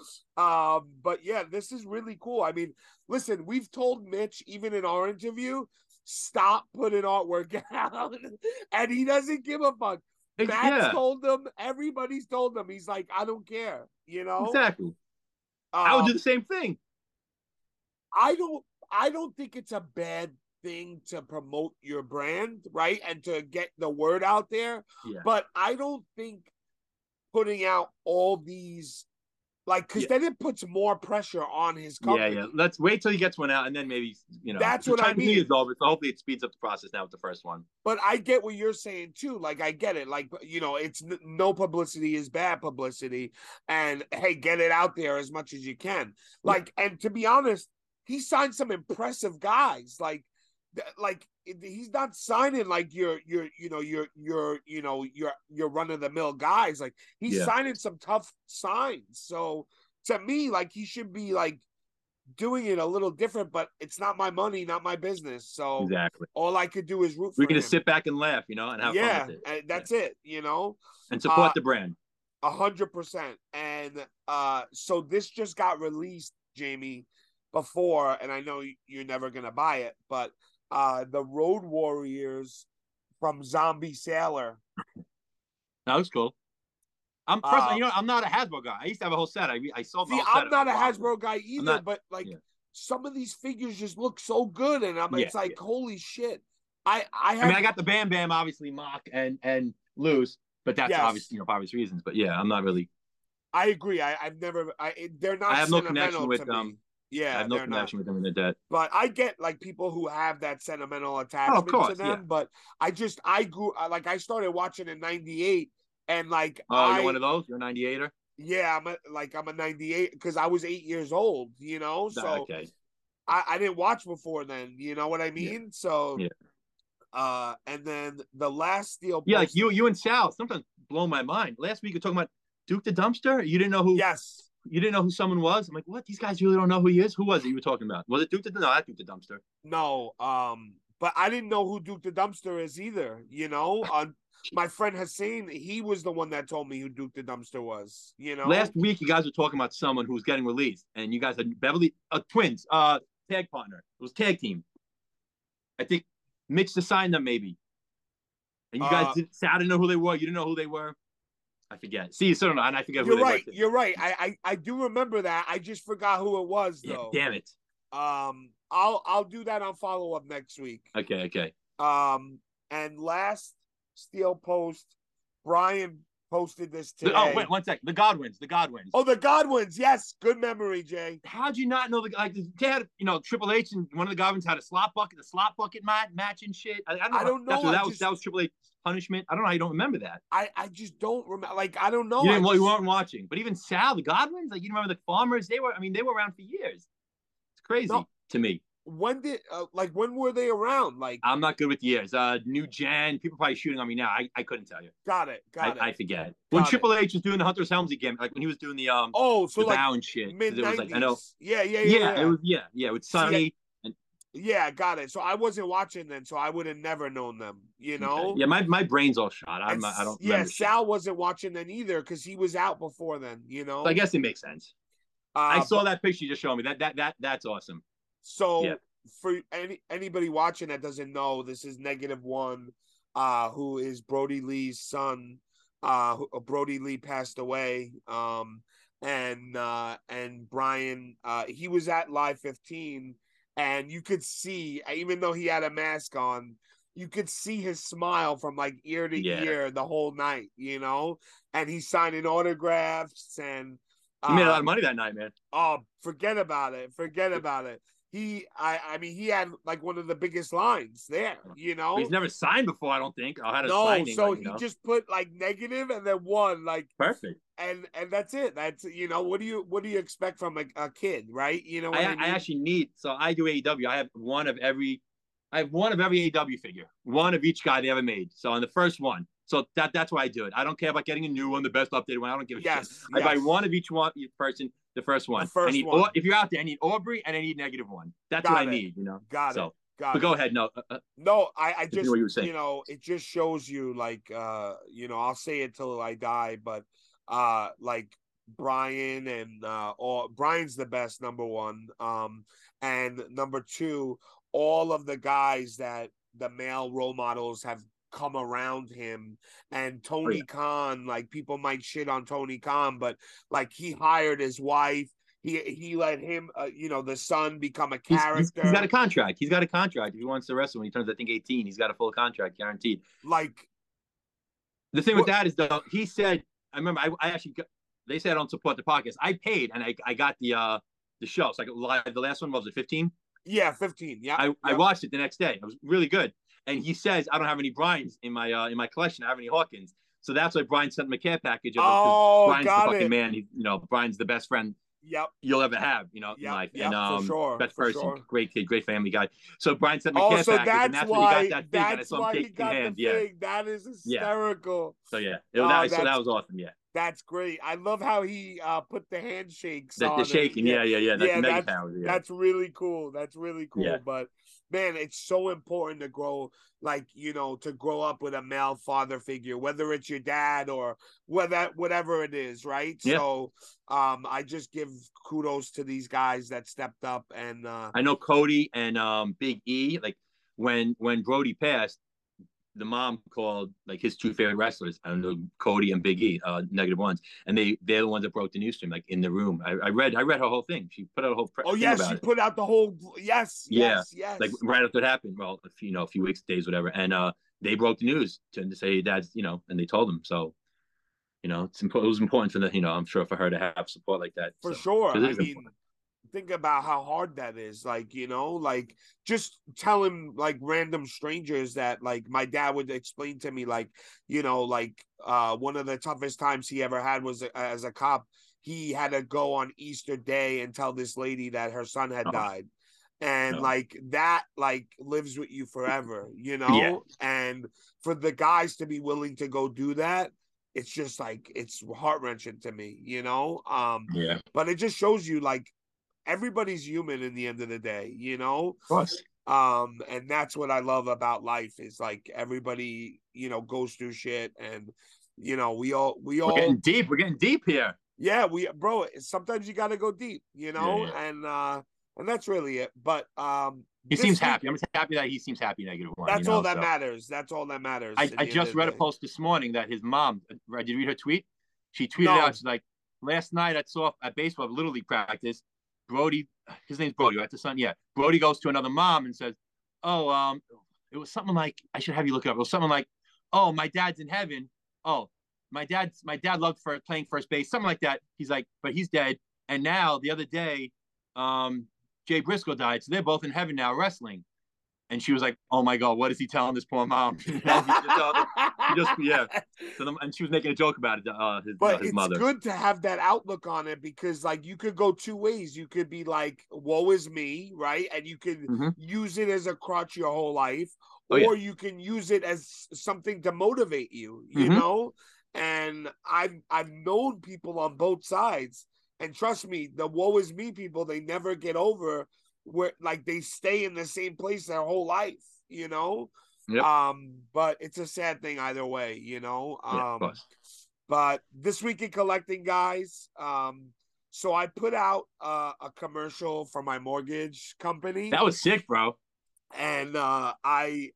[laughs] um, but yeah, this is really cool. I mean, listen, we've told Mitch even in our interview, stop putting artwork [laughs] out, and he doesn't give a fuck. Matt's yeah, told him, everybody's told him. He's like, I don't care. You know, exactly. I would Um, do the same thing. I don't I don't think it's a bad thing to promote your brand, right? And to get the word out there. Yeah. But I don't think putting out all these like cuz Yeah. then it puts more pressure on his Yeah, company. yeah. Yeah. Let's wait till he gets one out, and then maybe you know. That's what I time to me mean. Is over, so hopefully it speeds up the process now with the first one. But I get what you're saying too. Like I get it. Like you know, it's n- no publicity is bad publicity, and hey, get it out there as much as you can. Like, and to be honest, he signed some impressive guys. Like, like he's not signing like your your you know your your you know your your run of the mill guys. Like he's Yeah. signing some tough signs. So to me, like he should be like doing it a little different. But it's not my money, not my business. So Exactly. all I could do is root for We can him just sit back and laugh, you know, and have yeah, fun with it, and that's it. You know, and support uh, the brand. a hundred percent. And uh, so this just got released, Jamie, before, and I know you're never gonna buy it, but uh, the Road Warriors from Zombie Sailor. That was cool. I'm first, Uh, you know, I'm not a Hasbro guy. I used to have a whole set. I I sold. See, I'm not a. Hasbro guy either, not- but like yeah. some of these figures just look so good, and I'm Yeah, it's like holy shit. I I have I mean, I got the Bam Bam, obviously mock and and loose, but that's Yes. obviously you know for obvious reasons. But yeah, I'm not really. I agree. I, I've never. I they're not. I have no connection with them. Yeah, I have no they're not. connection with them in the debt. but I get like people who have that sentimental attachment to course, them. yeah. But I just I grew like I started watching in '98, and like Oh, I you're one of those. You're a 98er. yeah I'm a, like I'm a '98 because I was eight years old, you know. So okay. I, I didn't watch before then, you know what I mean? So Yeah. uh, and then the last steel, Yeah, like you, you and Sal sometimes blow my mind. Last week you're talking about Duke the Dumpster. You didn't know who. yes. You didn't know who someone was. I'm like, what? These guys really don't know who he is. Who was it you were talking about? Was it Duke the? No, not Duke the Dumpster. No, um, but I didn't know who Duke the Dumpster is either. You know, uh, my friend Hussein, he was the one that told me who Duke the Dumpster was. You know, Last week you guys were talking about someone who was getting released, and you guys had Beverly uh, twins, uh, tag partner. It was tag team. I think Mitch assigned them maybe, and you guys Uh, didn't. Sal didn't know who they were. You didn't know who they were. I forget. See, so and I forget you're right. You're right. I, I I do remember that. I just forgot who it was Yeah, though. damn it. Um, I'll I'll do that on follow up next week. Okay, okay. Um, and last steel post, Brian posted this The- oh, today. oh wait, one sec. The Godwins. The Godwins. Oh, the Godwins. Yes, good memory, Jay. How'd you not know the like they had you know Triple H and one of the Godwins had a slop bucket, the slop bucket match, match and shit. I, I don't know. I don't know, what- I that was that was Triple H punishment. I don't know how you don't remember that. I I just don't remember. Like I don't know. you didn't. Well, you weren't watching. But even Sal, the Godwins, like you remember the Farmers. They were. I mean, they were around for years. It's crazy No. to me. When did uh, like when were they around? Like I'm not good with years. Uh, new gen. People probably shooting on me now. I, I couldn't tell you. got it, I, got it. I forget. When it. Triple H was doing the Hunter Hearst Helmsley game, like when he was doing the um oh, so the like vow and shit. mid it was like I know. Yeah, yeah, Yeah, yeah, yeah. it was yeah, yeah, with Sunny. Yeah, got it. So I wasn't watching then, so I would have never known them. You know. Yeah, my, my brain's all shot. I'm And I don't Yeah, remember. shit. Sal wasn't watching then either because he was out before then. You know. So I guess it makes sense. Uh, I saw but- that picture you just showed me. That that that that's awesome. So Yeah. for any anybody watching that doesn't know, this is negative one, uh, who is Brodie Lee's son. Uh, who- Brody Lee passed away. Um, and uh, and Brian, uh, he was at Live 15, and you could see, even though he had a mask on, you could see his smile from like ear to Yeah. ear the whole night, you know, and he's signing autographs and He made a lot um, of money that night, man. Oh, forget about it. Forget about it. He, I, I mean, he had like one of the biggest lines there. You know, He's never signed before, I don't think. I had a no. signing. so like, he know. just put like negative and then one, like, perfect. and and that's it. That's you know, what do you what do you expect from a, a kid, right? You know, I, I, I, actually need so I do AEW. I have one of every I have one of every AEW figure, one of each guy they ever made. So on the first one, so that that's why I do it. I don't care about getting a new one, the best updated one. I don't give a yes, shit. I buy one of each one, each person, the first one. The first I need, one. If you're out there, I need Aubrey and I need negative one. That's what Got I it. need, you know. Got so, it. Got but it. go ahead. No, uh, uh, No, I, I just what you were saying. you know, it just shows you like uh, you know, I'll say it till I die, but uh like Brian and uh or Brian's the best number one. Um and number two, all of the guys that the male role models have come around him and Tony yeah. Khan, like people might shit on Tony Khan, but like he hired his wife. He he let him, uh, you know, the son become a he's, he's- character. he's got a contract. He's got a contract. If he wants to wrestle when he turns, I think, 18, he's got a full contract guaranteed. like The thing with that is though, he said, I remember I, I actually got, they said I don't support the podcast. I paid and I, I got the uh the show. So like live the last one was it 15? Yeah, 15. Yeah. I, I watched it the next day. It was really good. And he says I don't have any Bryans in my uh in my collection. I have any Hawkins. So that's why Brian sent him a care package of them, 'cause Oh, Brian's the got fucking it. man. He, you know, Brian's the best friend Yep. you'll ever have, you know, in life. yep, and for um sure, best for person, sure. great kid, great family guy. So Brian sent me a Oh, care so package, and that's why when he got that thing, that's saw why he got the Yeah. thing. That is Yeah. hysterical. So yeah, it, Oh, that, so that was awesome. Yeah, That's great. I love how he uh put the handshakes the, on the shaking. Yeah, yeah, yeah. That's Yeah, mega that's- powers. Yeah. That's really cool. That's really cool. Yeah. But man, it's so important to grow, like you know, to grow up with a male father figure, whether it's your dad or whether whatever it is, right? Yeah. So, um, I just give kudos to these guys that stepped up and uh, I know Cody and um Big E. Like when when Brodie passed, the mom called like his two favorite wrestlers. I don't know Cody and Big E, uh, negative ones, and they they're the ones that broke the news to him. Like in the room, I, I read I read her whole thing. She put out a whole press. oh yes, she it. put out the whole yes, Yeah, yes, yes. like right after it happened. Well, a few, you know, a few weeks, days, whatever, and uh, they broke the news to, to say dad's, you know, and they told him. So, you know, it's important. It was important for the, you know, I'm sure for her to have support like that. for so. sure. I mean, important. Think about how hard that is. Like, you know, like just telling like random strangers that like my dad would explain to me, like, you know, like uh one of the toughest times he ever had was uh, as a cop. He had to go on Easter Day and tell this lady that her son had Oh. died. And Oh. like that, like lives with you forever, you know. Yeah. And for the guys to be willing to go do that, it's just like it's heart wrenching to me, you know. Um, Yeah, but it just shows you like everybody's human in the end of the day you know of course. um and that's what i love about life is like everybody you know goes through shit and you know we all we We're all getting deep. We're getting deep here. yeah we bro sometimes you got to go deep you know Yeah, and uh and that's really it but um He seems week- happy. I'm just happy that he seems happy. Negative one. that's you know, all that so. matters that's all that matters I, I just read a post this morning that his mom. uh, Did you read her tweet? She tweeted No. out. She's like, last night I saw at baseball little league practice, Brodie, his name's Brodie, right? The son, yeah. Brodie goes to another mom and says, "Oh, um, it was something like I should have you look it up. It was something like, oh, my dad's in heaven. Oh, my dad's my dad loved for playing first base, something like that. He's like, but he's dead. And now the other day, um, Jay Briscoe died, so they're both in heaven now wrestling. And she was like, "Oh my god, what is he telling this poor mom?" [laughs] You know, he just, yeah. So the, and she was making a joke about it. Uh, his, but uh, his it's mother. good to have that outlook on it because like you could go two ways you could be like woe is me right and you could Mhm. use it as a crutch your whole life Oh, or yeah. you can use it as something to motivate you you Mhm. know and i've i've known people on both sides and trust me the woe is me people they never get over where like they stay in the same place their whole life you know Yep. um but it's a sad thing either way you know Yeah, um course. but this week in collecting guys um so i put out uh, a commercial for my mortgage company That was sick, bro. and uh i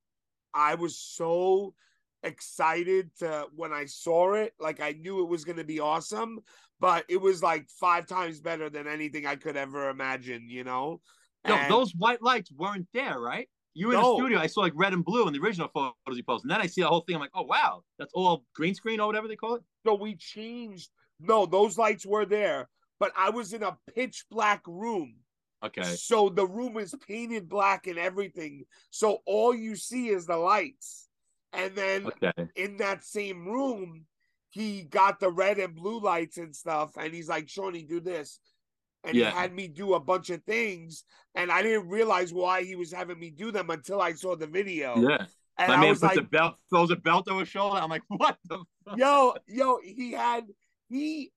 i was so excited to when i saw it like i knew it was going to be awesome but it was like five times better than anything i could ever imagine you know No, And- those white lights weren't there, right? You were in the studio. I saw like red and blue in the original photos you posted. And then I see the whole thing. I'm like, oh wow, that's all green screen or whatever they call it. So we changed. No, those lights were there, but I was in a pitch black room. Okay. So the room is painted black and everything. So all you see is the lights. And then Okay. in that same room, he got the red and blue lights and stuff. And he's like, Seany, do this. And Yeah. he had me do a bunch of things. And I didn't realize why he was having me do them until I saw the video. Yeah. And I man was like, a belt, throws a belt over his shoulder. I'm like, [laughs] what the fuck? yo, yo, he had, he,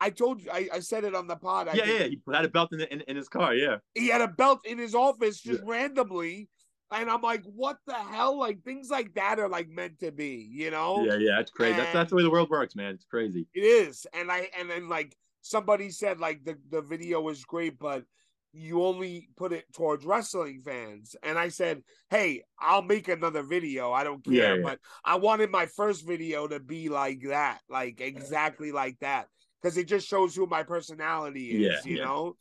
I told you, I, I said it on the pod. I yeah, yeah. He had a belt in, the, in, in his car. Yeah. he had a belt in his office just randomly. And I'm like, what the hell? Like things like that are like meant to be, you know? Yeah, yeah. That's crazy. That's, that's the way the world works, man. It's crazy. It is. And I and then like somebody said like the, the video was great, but you only put it towards wrestling fans. And I said, Hey, I'll make another video. I don't care. Yeah, yeah. But I wanted my first video to be like that, like exactly like that. Because it just shows who my personality is, Yeah, you know?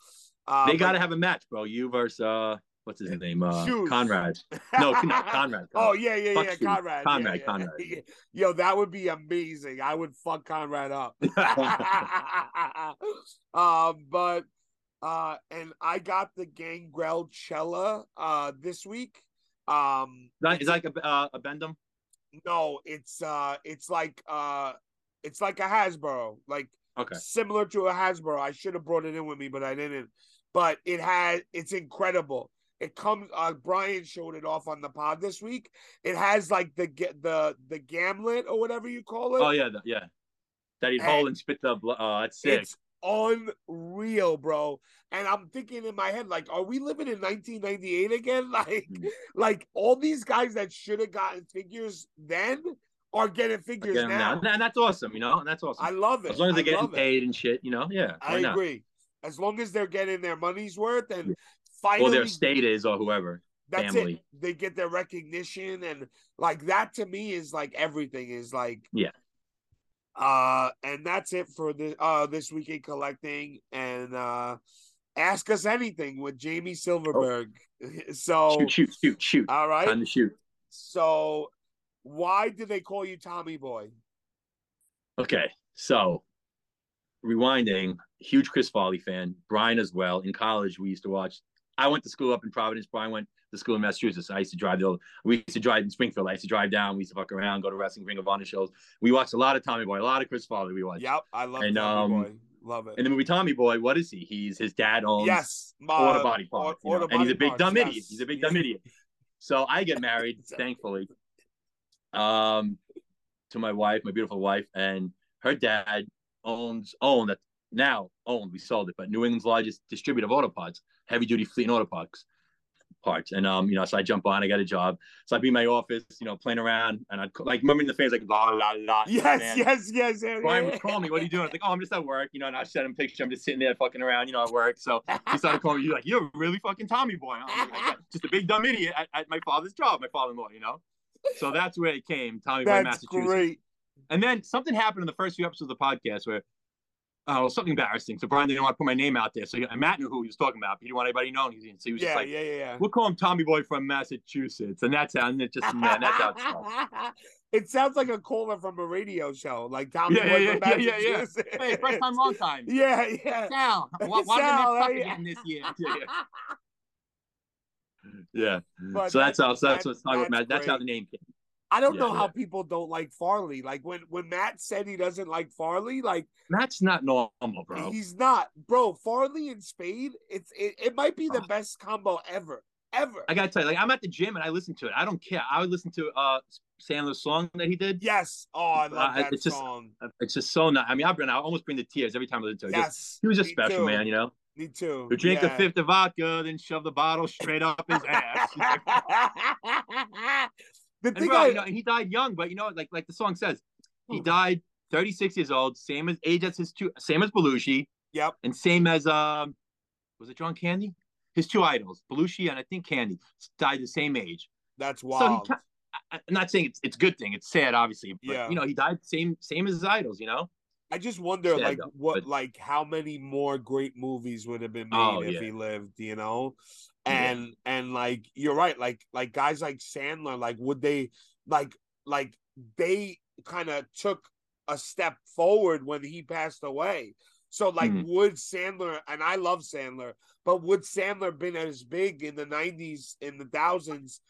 Uh, they got to have a match, bro. You versus uh, what's his name? Uh, Shoes. Conrad. No, [laughs] not Conrad. Oh yeah, yeah, Fuck yeah, Shoes. Conrad. Conrad, yeah, yeah. Conrad. [laughs] Yo, that would be amazing. I would fuck Conrad up. [laughs] um, but uh, and I got the Gangrel Cella uh this week. Um, That- Is that like a, uh, a Bend-Em? no, it's uh, it's like uh, it's like a Hasbro, like Okay. similar to a Hasbro. I should have brought it in with me, but I didn't. But it has it's incredible. It comes uh Brian showed it off on the pod this week. It has like the ga- the the gamlet or whatever you call it. Oh yeah, the, yeah. That he'd And- hold and spit the blood. Oh, that's sick. It's unreal, bro. And I'm thinking in my head, like, are we living in 1998 again? [laughs] Like, Mm. like all these guys that should have gotten figures then are getting figures Get now. now. And that's awesome, you know. And that's awesome. I love it. as long as they're getting love it. paid and shit, you know. Yeah. I why not? agree. As long as they're getting their money's worth and Or finally their state is, or whoever. that's family. it. They get their recognition and like that to me is like everything is like Yeah. Uh and that's it for the uh this weekend collecting and uh ask us anything with Jamie Silverberg. [laughs] So Shoot, shoot, shoot, shoot. all right. Time to shoot. So why did they call you Tommy Boy? Okay, so rewinding, huge Chris Farley fan, Brian as well. In college, we used to watch. I went to school up in Providence. Brian went to school in Massachusetts. I used to drive the. old, We used to drive in Springfield. I used to drive down. We used to fuck around, go to wrestling, Ring of Honor shows. We watched a lot of Tommy Boy, a lot of Chris Farley. We watched. Yep, I love And, Tommy um, Boy. Love it. In the movie Tommy Boy, what is he? He's his dad owns yes, my the body parts, all- you all know, the and he's a big dumb parts, idiot. He's a big dumb idiot. So I get married, [laughs] thankfully, um, to my wife, my beautiful wife, and her dad owns owned that now owned. We sold it, but New England's largest distributor of auto parts, heavy duty fleet and auto parts. Parts and um, you know, so I jump on. I got a job, so I'd be in my office, you know, playing around, and I'd like remember in the fans like la la la. [laughs] Yes, man. yes, yes, yes. Brian would call me. What are you doing? I was like, oh, I'm just at work, you know. And I sent him a picture. I'm just sitting there fucking around, you know, at work. So he started calling me. You're like, you're a really fucking Tommy boy. I'm like, just a big dumb idiot at, at my father's job, my father-in-law, you know. So that's where it came, Tommy boy, That's Massachusetts. great. And then something happened in the first few episodes of the podcast where, oh, something embarrassing. So Brian didn't want to put my name out there. So and Matt knew who he was talking about. But he didn't want anybody knowing. He, so he was Yeah, just like, yeah, yeah, yeah. we'll call him Tommy boy from Massachusetts, and that's how. And it just man, that's how it it sounds like a caller from a radio show, like Tommy Yeah, Boy yeah, from yeah, yeah, yeah. Massachusetts. Hey, first time, long time. [laughs] Yeah, yeah. Sal, why, why Sal, did they again this year? [laughs] Yeah, [laughs] yeah. But so that's that- how. So that's that- what's talking about. that's That's how the name came. I don't Yeah, know how yeah. people don't like Farley. Like when when Matt said he doesn't like Farley, like That's not normal, bro. he's not, bro. Farley and Spade, it's it, it might be the best combo ever, ever. I gotta tell you, like I'm at the gym and I listen to it. I don't care. I would listen to uh Sandler's song that he did. yes. Oh, I love Uh, that it's just- song. It's just so nice. I mean, I bring I almost bring the tears every time I listen to it. Just- Yes. he was a special, too. man. You know, Me too. drink a fifth of vodka, then shove the bottle straight up his ass. [laughs] [laughs] the and thing bro, I, you know, and he died young, but you know, like like the song says, he Hmm. died 36 years old, same as age as his two, same as Belushi, yep, and same as um, was it John Candy? His two idols, Belushi and I think Candy, died the same age. that's So he, wild. I'm not saying it's it's a good thing. It's sad, obviously, but Yeah. you know, he died same same as his idols. You know, I just wonder, Sad like, though, what, but- like, how many more great movies would have been made Oh, if yeah. he lived, you know? Yeah. And and like, you're right, like, like guys like Sandler, like, would they, like, like they kind of took a step forward when he passed away. So, like, Hmm. would Sandler, and I love Sandler, but would Sandler been as big in the '90s, in the thousands?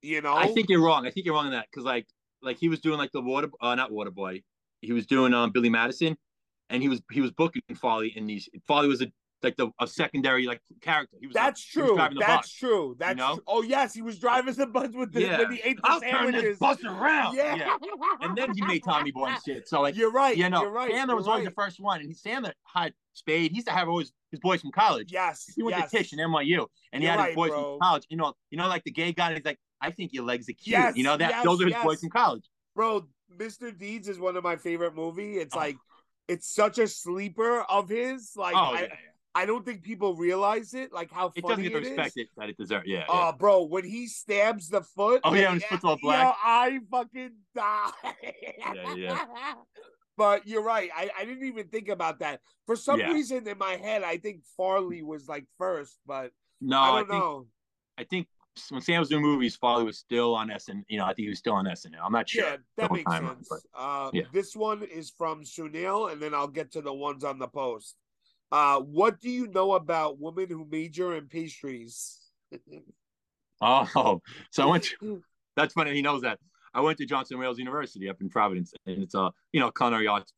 You know, I think you're wrong. I think you're wrong in that because like like he was doing like the water uh not water boy. He was doing um Billy Madison, and he was he was booking Farley in these. Farley was a like the a secondary like character. He was like, That's was true. the That's bus. true. That's know? true. Oh yes, he was driving the bus with the Yeah. when he ate the I'll turn this sandwiches. bus around. Yeah. Yeah. And then he made Tommy Boy and shit. So like You're right. you know, you're right. Sandler was always the first one, and he Sandler had Spade. He used to have always his boys from college. Yes. He went yes. to Tisch and NYU, and he You're had right, his boys from college. You know, you know, like the gay guy. He's like, I think your legs are cute. Yes, you know that yes, those are his boys from college. Bro, Mr. Deeds is one of my favorite movie. It's Oh. like it's such a sleeper of his. Like oh I, yeah, yeah. I don't think people realize it, like how It doesn't get the respect it, that it deserves. Yeah. Oh, yeah. bro, when he stabs the foot. Oh, yeah, when his foot's all Yo, black. I fucking die. Yeah, yeah. [laughs] But you're right. I, I didn't even think about that. For some reason in my head, I think Farley was like first, but no, I I, don't think know. I think when Sam was doing movies, Farley was still on SN. You know, I think he was still on SNL. I'm not sure. Yeah, that makes sense. but- Uh, yeah. This one is from Sunil, and then I'll get to the ones on the post. Uh, what do you know about women who major in pastries? [laughs] Oh, so I went. To, [laughs] that's funny. He knows that. I went to Johnson Wales University up in Providence, and it's a you know culinary arts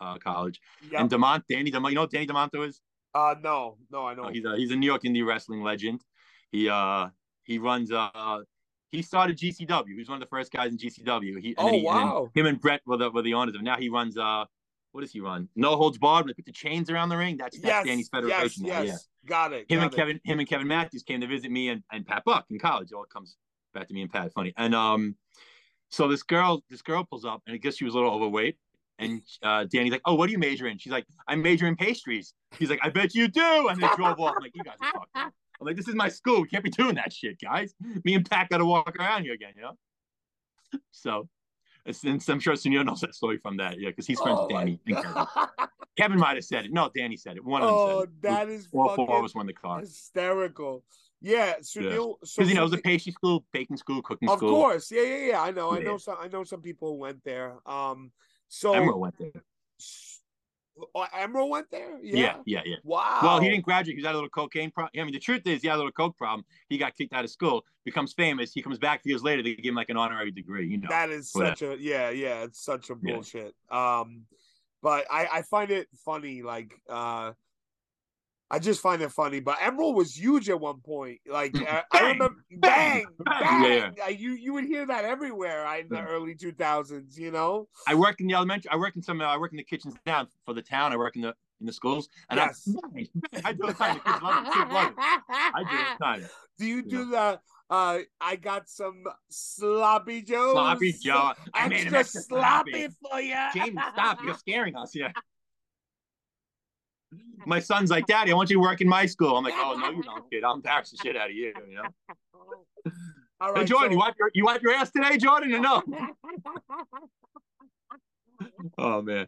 uh, college. Yep. And Demont, Danny Demont, you know Danny Demanto is? uh, no, no, I know. Oh, he's a he's a New York indie wrestling legend. He uh he runs uh he started GCW. He was one of the first guys in GCW. He, and Oh, he, and wow. him and Brett were the were the owners of. Now he runs uh what does he run? No holds barred. When they put the chains around the ring. That's, that's yes, Danny's yes, federation. now, yes. Got it. Yeah. Him got and it. Kevin him and Kevin Matthews came to visit me and, and Pat Buck in college. It all comes back to me and Pat. Funny. And um so this girl this girl pulls up and I guess she was a little overweight. And uh, Danny's like, "Oh, what do you major in?" She's like, "I major in pastries." He's like, "I bet you do." And they drove off. I'm like, "You guys are fucked." Up." I'm like, "This is my school. We can't be doing that shit, guys. Me and Pat got to walk around here again, you know." So, and I'm sure Sunil knows that story from that, yeah, because he's friends Oh with Danny. Kevin. Might have said it. No, Danny said it. One of them oh, said it. that is All four of us in the car hysterical. Yeah, Sunil. So because you know it was a pastry school, baking school, cooking of school. Of course, yeah, yeah, yeah. I know, I know some. I know some people who went there. Um, so Emeril went there. Oh, Emeril went there. Yeah, Yeah. yeah, yeah. Wow. Well, he didn't graduate. He had a little cocaine problem. I mean, the truth is, he had a little coke problem. He got kicked out of school, becomes famous. He comes back years later. They give him like an honorary degree. You know, That is such a yeah, yeah. It's such a Yeah. bullshit. Um, but I I find it funny. Like uh, I just find it funny. But Emeril was huge at one point. Like I, I remember, bang, Bang! Yeah, Uh, You you would hear that everywhere right, in the early two thousands. You know. I work in the elementary. I work in some. Uh, I work in the kitchens now for the town. I work in the in the schools, and Yes. I, [laughs] I do it time. The kids love it. Kids love it. I do it the time. Do you do the? Uh, I got some sloppy joes. Sloppy Joe. Extra extra sloppy sloppy. for you. James, stop! You're scaring us. Yeah. My son's like, Daddy, I want you to work in my school. I'm like, Oh no, you don't, kid. I'll embarrass the shit out of you. You know. [laughs] All Hey, Jordan, so- you wipe your you wipe your ass today, Jordan, or no? [laughs] Oh man.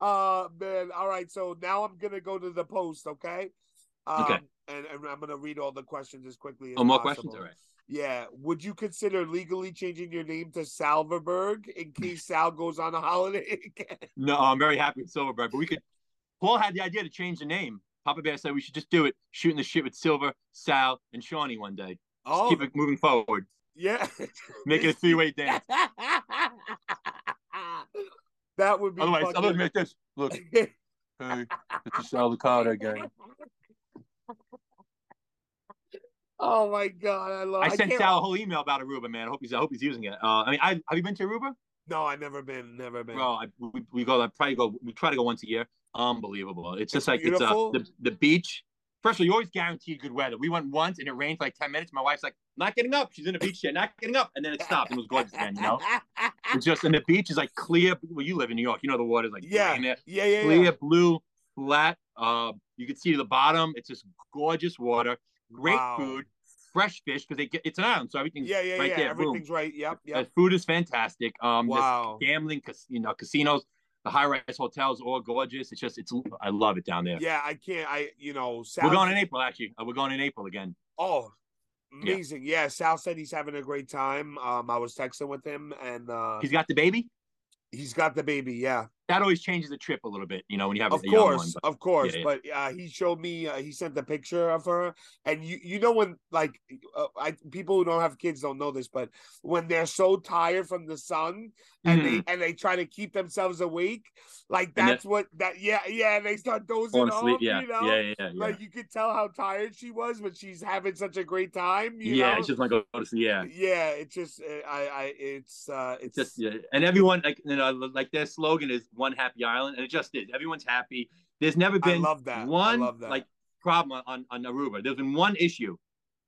Uh man, all right. So now I'm gonna go to the post, okay? Um, Okay. And, and I'm gonna read all the questions as quickly as Oh, more possible. questions. All right. Yeah. Would you consider legally changing your name to Salverberg in case Sal goes on a holiday [laughs] again? No, I'm very happy with Silverberg, but we could. Paul had the idea to change the name. Papa Bear said we should just do it, shooting the shit with Silver, Sal, and Seany one day. Just Oh, keep it moving forward. yeah. Make it a three way [laughs] dance. that would be. Otherwise, fucking- otherwise make this. Look, [laughs] hey, it's a Sal Licata again. oh my god, I love. I sent can't- Sal a whole email about Aruba, man. I hope he's I hope he's using it. Uh, I mean, I have you been to Aruba? No, I've never been, never been. Bro, I, we, we go. I probably go. We try to go once a year. Unbelievable. It's just It's like beautiful? it's uh, the the beach. First of all, you always guarantee good weather. We went once and it rained for like ten minutes. My wife's like, "Not getting up." She's in the beach chair, not getting up, and then it stopped and it was gorgeous again. You know, [laughs] it's just and the beach is like clear. Well, you live in New York, you know the water's like yeah, yeah, yeah, clear yeah. blue, flat. Uh, you can see the bottom. It's just gorgeous water, great Wow. food, fresh fish because they get it's an island, so everything's Yeah, yeah, right yeah. there. boom. Everything's right. Yep, The food is fantastic. Um, Wow. gambling, cas- you know, casinos. The high rise hotels, all gorgeous. It's just, it's I love it down there. Yeah, I can't. I you know, Sal, We're going in April, actually. Uh, We're going in April again. Oh, Yeah. amazing! Yeah. Sal said he's having a great time. Um, I was texting with him, and uh, He's got the baby. he's got the baby. Yeah, That always changes the trip a little bit, you know, when you have of a young one. course, But of course. yeah, yeah. But uh, he showed me. Uh, he sent the picture of her, and you you know when like uh, I people who don't have kids don't know this, but when they're so tired from the sun and they and they try to keep themselves awake, like Mm-hmm. That's what that yeah yeah they start dozing off. asleep. Yeah. you know. yeah, yeah. Like you could tell how tired she was, but she's having such a great time. You yeah, know? it's just like go to sleep. Yeah. yeah it's just uh, i i it's uh it's It's just yeah. and everyone like you know like their slogan is one happy island and it just is. Everyone's happy. There's never been one I love that. like problem on on aruba. There's been one issue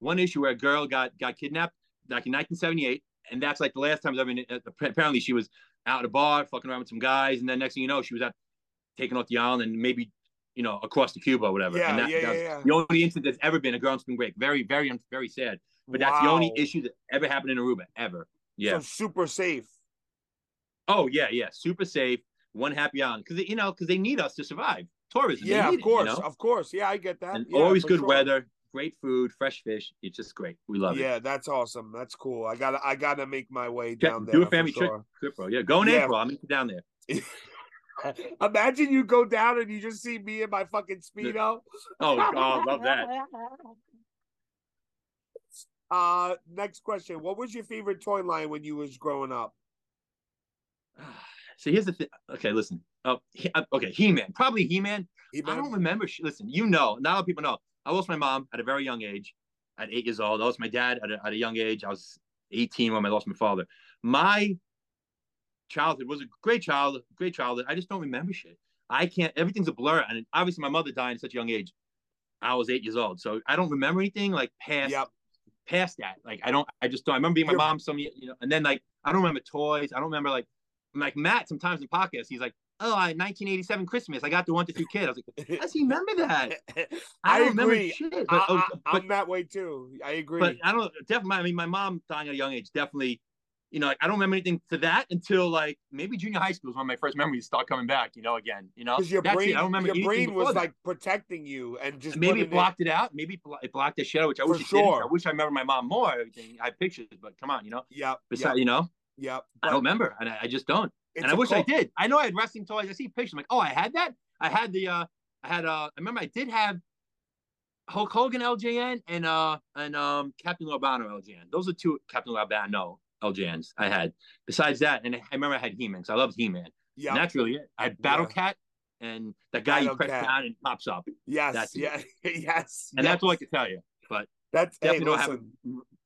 one issue where a girl got got kidnapped back in 1978 and that's like the last time i mean apparently she was out at a bar fucking around with some guys and then next thing you know she was out taken off the island and maybe you know across to cuba or whatever. Yeah, and that, yeah, that's yeah, yeah. the only incident that's ever been. A girl on spring break very very very sad. But that's the only issue that ever happened in aruba ever. Yeah. so super safe. Oh yeah, yeah, super safe, one happy island because you know because they need us to survive tourism. yeah of it, course you know? of course yeah i get that and yeah, always good sure. weather, great food, fresh fish. It's just great. We love it. yeah that's awesome that's cool i gotta i gotta make my way Check- down there do a family trip, sure. trip, bro. Yeah, go in Yeah. April. You down there. [laughs] imagine you go down and you just see me in my fucking speedo Oh, oh, love that. [laughs] uh next question what was your favorite toy line when you was growing up [sighs] So here's the thing. Okay, listen. Oh, he, uh, okay, He Man. Probably He Man. I don't remember. sh- Listen, you know, not a lot of people know. I lost my mom at a very young age, at eight years old. I lost my dad at a, at a young age. I was 18 when I lost my father. My childhood was a great childhood, great childhood. I just don't remember shit. I can't. Everything's a blur. And obviously, my mother died at such a young age. I was eight years old, so I don't remember anything like past yep past that. Like I don't. I just don't. I remember being my You're- mom some, you know, and then like I don't remember toys. I don't remember like like Matt. Sometimes in podcasts, he's like, "Oh, I 1987 Christmas. I got the one to three kid." I was like, [laughs] does he remember that?" [laughs] I, I don't remember shit. I, But, oh, I, but, I'm that way too. I agree. but I don't definitely. I mean, my mom dying at a young age definitely. You know, like, I don't remember anything to that until like maybe junior high school is when my first memories start coming back. You know, again. You know, Because your That's it. brain, I don't remember your brain was that. like protecting you and just maybe it blocked it out. Maybe it blocked the shit out, which I For wish it didn't. sure. I wish I remember my mom more. I have pictures, but come on, you know. Yeah. Besides, Yep. you know, Yep. I don't remember, and I, I just don't. and I wish I did. I know I had wrestling toys. I see pictures. I'm like, oh, I had that. I had the. uh I had. uh I remember I did have Hulk Hogan LJN and uh and um Captain Lou Albano LJN. Those are two Captain Lou Albano LJNs I had. Besides that, and I remember I had He-Man. 'cause I loved He-Man. Yep. And that's really it. I had Battle Yeah. Cat and that guy you Battle press Cat. down and pops up. yes. that's. Yeah. [laughs] yes. And that's all I can tell you. But That's hey, definitely don't have.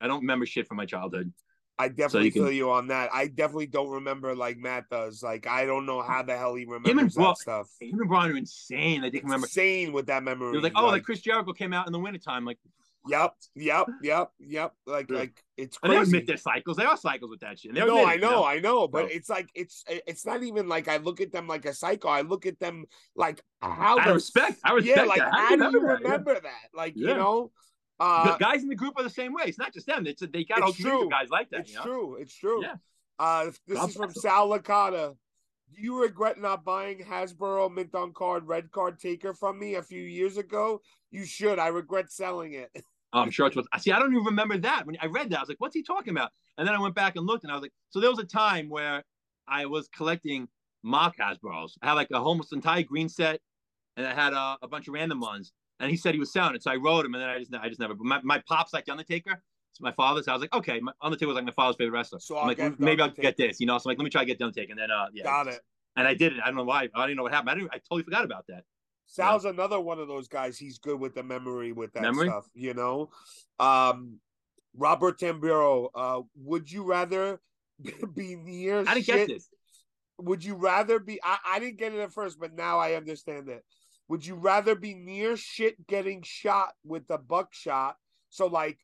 I don't remember shit from my childhood. I definitely can- feel you on that. I definitely don't remember like Matt does. Like I don't know how the hell he remembers that stuff. Him and Brian are insane. I think remember. Insane with that memory. It was like, oh, like Chris Jericho came out in the wintertime. Like, Yep. Yep. Yep. Yep. Like Yeah. like it's and they crazy. admit their cycles. They are cycles with that shit. They no, it, I you know, I know, but So- it's like it's it's not even like I look at them like a psycho. I look at them like how I the respect- I respect. yeah, like that. How do you remember that? Yeah. that? Like you Yeah. Know, The uh, guys in the group are the same way. It's not just them. It's they got all kinds of true. guys like that. it's you know? true, it's true. Yeah. Uh, this God is from. Sal Licata. Do you regret not buying Hasbro mint on card red card taker from me a few years ago? You should. I regret selling it. [laughs] Oh, I'm sure it's what. See, I don't even remember that. When I read that, I was like, "What's he talking about?" And then I went back and looked, and I was like, "So there was a time where I was collecting MOC Hasbro's. I had like a almost entire green set, and I had a, a bunch of random ones. And he said he was selling it, so I wrote him, and then I just, I just never. My, my pops like the Undertaker. It's my father's. So I was like, okay, my Undertaker was like my father's favorite wrestler. So I'm I'll like, maybe I'll get this, you know. So I'm like, let me try to get the Undertaker, and then uh, yeah, Got it. And I did it. I don't know why. I didn't know what happened. I didn't. I totally forgot about that. Sal's another one of those guys. He's good with the memory with that Memory? stuff, you know. Um Robert Tamburo, uh, would you rather [laughs] be near I didn't shit? get this. Would you rather be I, I didn't get it at first, but now I understand it. Would you rather be near shit getting shot with a buckshot? So like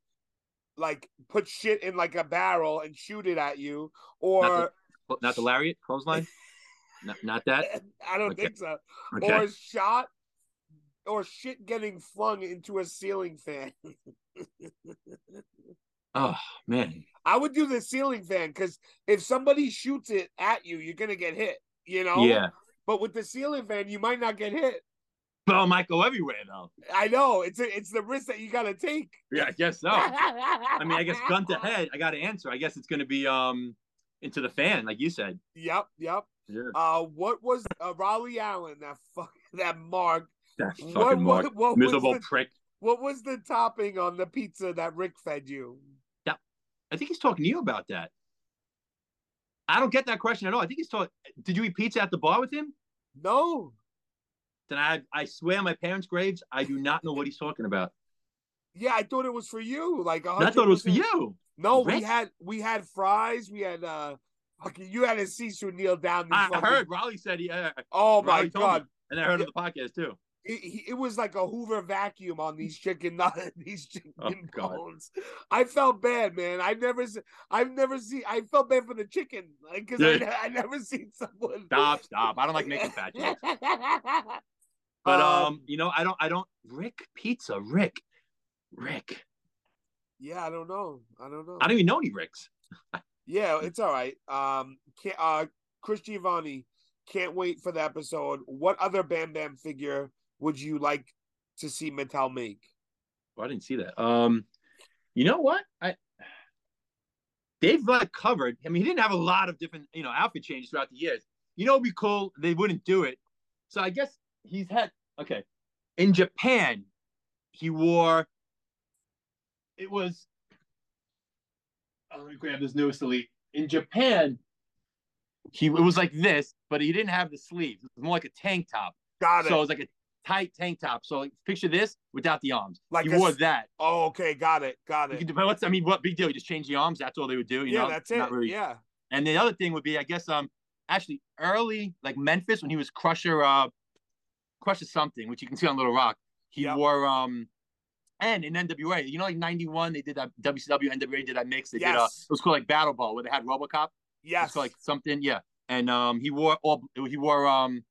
like put shit in like a barrel and shoot it at you, or Not the lariat, clothesline. [laughs] not, not that. I don't Okay. think so. Okay. Or shot or shit getting flung into a ceiling fan. [laughs] Oh man. I would do the ceiling fan because if somebody shoots it at you, you're gonna get hit. You know? Yeah. but with the ceiling fan, you might not get hit. Ball might go everywhere though. I know it's a, it's the risk that you got to take. Yeah, I guess so. [laughs] I mean, I guess gun to head. I got to answer. I guess it's going to be um into the fan, like you said. Yep, yep. Yeah. Uh, what was uh, Raleigh Allen? That fuck, [laughs] that mark. That fucking What- Mark. what- what miserable the- prick. What was the topping on the pizza that Rick fed you? Yeah, I think he's talking to you about that. I don't get that question at all. I think he's talking. Did you eat pizza at the bar with him? No, Then I, I swear on my parents' graves, I do not know what he's talking about. yeah, I thought it was for you. Like I thought it was for you. No, we had we had fries. We had uh, fucking you had to see Sunil down. I fucking- heard Raleigh said he, uh, Oh my Raleigh me. god, and I heard of the podcast too. it, it was like a Hoover vacuum on these chicken [laughs] these chicken Oh, God. I felt bad, man. I never, I've never seen. I felt bad for the chicken, like because Yeah. I, I never [laughs] seen someone. Stop, stop. I don't like making fat jokes. [laughs] But Um, um, you know, I don't, I don't. Rick Pizza, Rick, Rick. yeah, I don't know. I don't know. I don't even know any Ricks. Yeah, it's all right. Um, can uh, Chris Giovanni, can't wait for the episode. What other Bam Bam figure would you like to see Mattel make? Well, I didn't see that. Um, you know what? I they've like covered. I mean, he didn't have a lot of different, you know, outfit changes throughout the years. You know, it'd be cool. They wouldn't do it. So I guess he's had okay. In Japan, he wore. It was. Oh, let me grab this newest elite. In Japan, he it was like this, but he didn't have the sleeves. It was more like a tank top. Got it. So it was like a tight tank top. So like, picture this without the arms. Like he a wore that. oh, okay, got it, got it. could, but what's I mean, what big deal? You just change the arms. That's all they would do. You yeah, know, that's it. Not really- Yeah, And the other thing would be, I guess, um, actually early like Memphis when he was Crusher, uh, Crusher something, which you can see on Little Rock. He Yep. wore um, and in NWA, you know, like '91, they did that WCW NWA did that mix. They did uh, Yes. it was called like Battle Ball where they had RoboCop. Yes, was like something, yeah. And um, he wore all he wore um,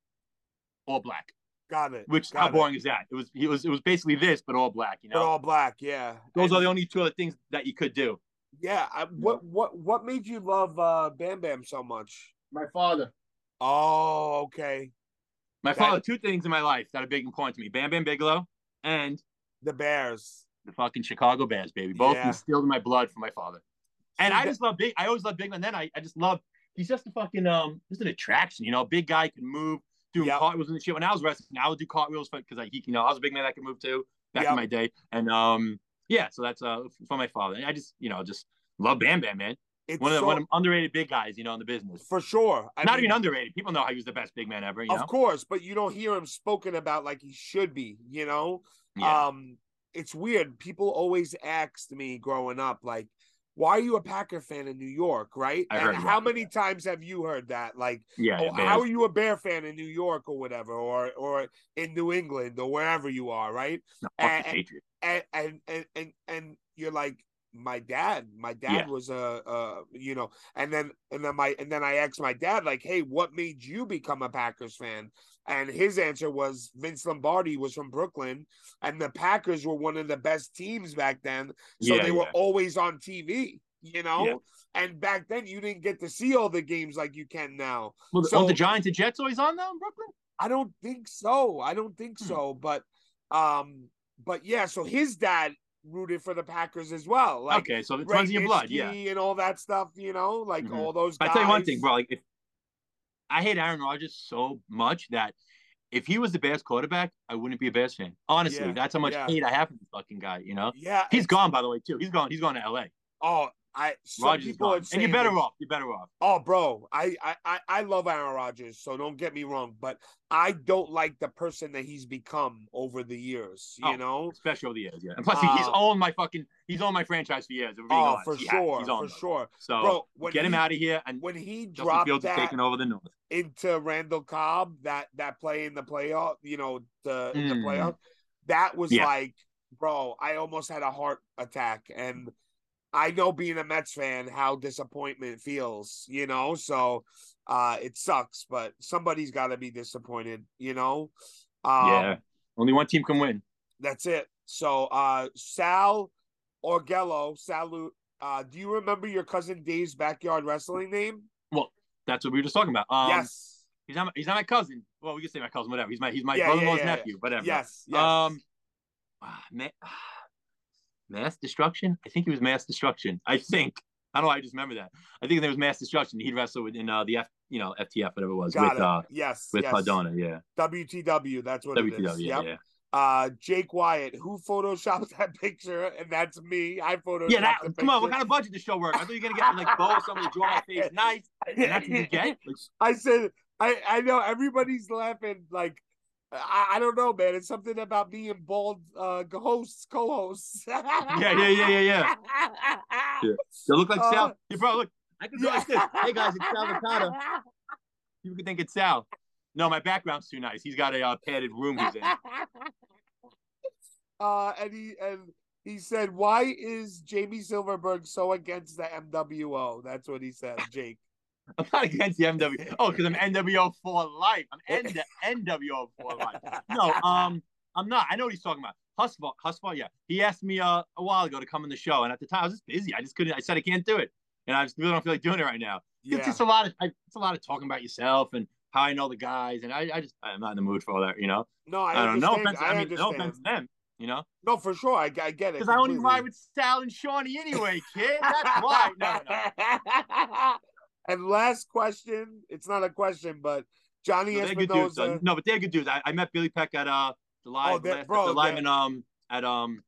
all black. got it. Which got how it. boring is that? It was he was it was basically this, but all black. You But know, all black, yeah. those And- are the only two other things that you could do. Yeah, I, what what what made you love uh Bam Bam so much? My father. Oh, okay. My father, two things in my life that are big important to me: Bam Bam Bigelow and The Bears. the fucking Chicago Bears, baby. Both Yeah. instilled in my blood from my father. And I just love big. I always love big man. Then I, I just love. He's just a fucking um, just an attraction. You know, a big guy can move, do Yep. cartwheels and shit. When I was wrestling, I would do cartwheels for because I, he, you know, I was a big man that could move too back Yep. in my day. And um, yeah, so that's uh for my father. And I just, you know, just love Bam Bam, man. It's One of so- one of the underrated big guys, you know, in the business. for sure. I Not mean, even underrated. People know how he was the best big man ever. You of know, course, but you don't hear him spoken about like he should be. You know, yeah. um, it's weird. People always asked me growing up, like, "Why are you a Packer fan in New York?" Right? I and how many yeah. times have you heard that? Like, yeah. oh, how are you a Bear fan in New York or whatever, or or in New England or wherever you are, right? No, and- and and and and, and you're like my dad my dad Yeah. was a uh you know and then and then my and then i asked my dad like hey what made you become a packers fan and his answer was vince lombardi was from brooklyn and the packers were one of the best teams back then so Yeah, they were yeah. always on tv you know and back then you didn't get to see all the games like you can now Well, so- the Giants and Jets always on now in Brooklyn? I don't think so. I don't think Hmm. so. But um, but yeah, so his dad rooted for the Packers as well. Like okay, so it runs in your blood. Yeah. And all that stuff, you know, like Mhm. all those I tell you one thing, bro. Like if I hate Aaron Rodgers so much that if he was the Bears quarterback, I wouldn't be a Bears fan. Honestly, Yeah, that's how much yeah. hate I have for this fucking guy. You know, Yeah, He's gone by the way too. He's gone. He's gone to L.A. Oh, I some Rodgers is people and you're better off. You're better off. Oh, bro, I, I I I love Aaron Rodgers, so don't get me wrong, but I don't like the person that he's become over the years. You Oh, know, Especially over the years, yeah. And plus, he, he's Uh, owned my fucking. He's owned my franchise for years. if we're being oh honest. for He sure, He's for sure, So bro. When get him he- out of here, and when he Justin dropped Fields that taking over the North. into Randall Cobb that that play in the playoff, you know, the in the Mm. playoff, that was Yeah. like, bro, I almost had a heart attack, and I know being a Mets fan how disappointment feels, you know. So uh it sucks, but somebody's got to be disappointed, you know. Um, yeah, only one team can win. that's it. So uh Sal Orgello, salute. Uh, do you remember your cousin Dave's backyard wrestling name? Well, that's what we were just talking about. Um, yes. He's not. My, he's not my cousin. Well, we can say my cousin, whatever. He's my. He's my Yeah, brother-in-law's yeah, yeah. nephew, whatever. Yes, yes. Um, ah, ma- mass destruction. I think it was mass destruction. I think. I don't know. I just remember that. I think there was mass destruction. He'd wrestle in uh, the F, you know, FTF, whatever it was, Got with it. uh, yes, with yes. Cardona. Yeah. WTW. That's what it WTW. is. Yeah, Yep. yeah. Uh, Jake Wyatt, who photoshopped that [laughs] picture, and that's me. I photoshopped. Yeah, that, come on. What kind of budget does show work? I thought you were gonna get like [laughs] bow somebody draw my face nice, and that's what you get. Like, [laughs] I said, I I know everybody's laughing. Like, I, I don't know, man. It's something about being bald uh hosts, co-hosts. yeah, yeah, yeah, yeah, yeah. Yeah. They look like Uh, Sal. Hey, bro, look. I can go like this. [laughs] Hey guys, it's Sal Licata. People could think it's Sal. No, my background's too nice. He's got a uh, padded room he's in. [laughs] uh, and he and he said, "Why is Jamie Silverberg so against the MWO?" That's what he said, Jake. I'm not against the MW. Oh, because I'm NWO for life. I'm N- NWO for life. No, um, I'm not. I know what he's talking about. Hustle, Hustle, yeah. He asked me uh, a while ago to come on the show, and at the time I was just busy. I just couldn't. I said I can't do it, and I just really don't feel like doing it right now. It's just a lot of. I, it's a lot of talking about yourself and how I know the guys, and I, I just I'm not in the mood for all that. You know. no, I, I, don't know. Offense, I, mean, understand. no offense to them. You know, No, for sure, I, I get it. because I only ride with Sal and Seany anyway, kid. That's why. No, no. [laughs] and last question. It's not a question, but Johnny No, they're good dudes. Espinoza. No, but they're good dudes. I, I met Billy Peck at uh the live, Oh, last, bro, the live in um at um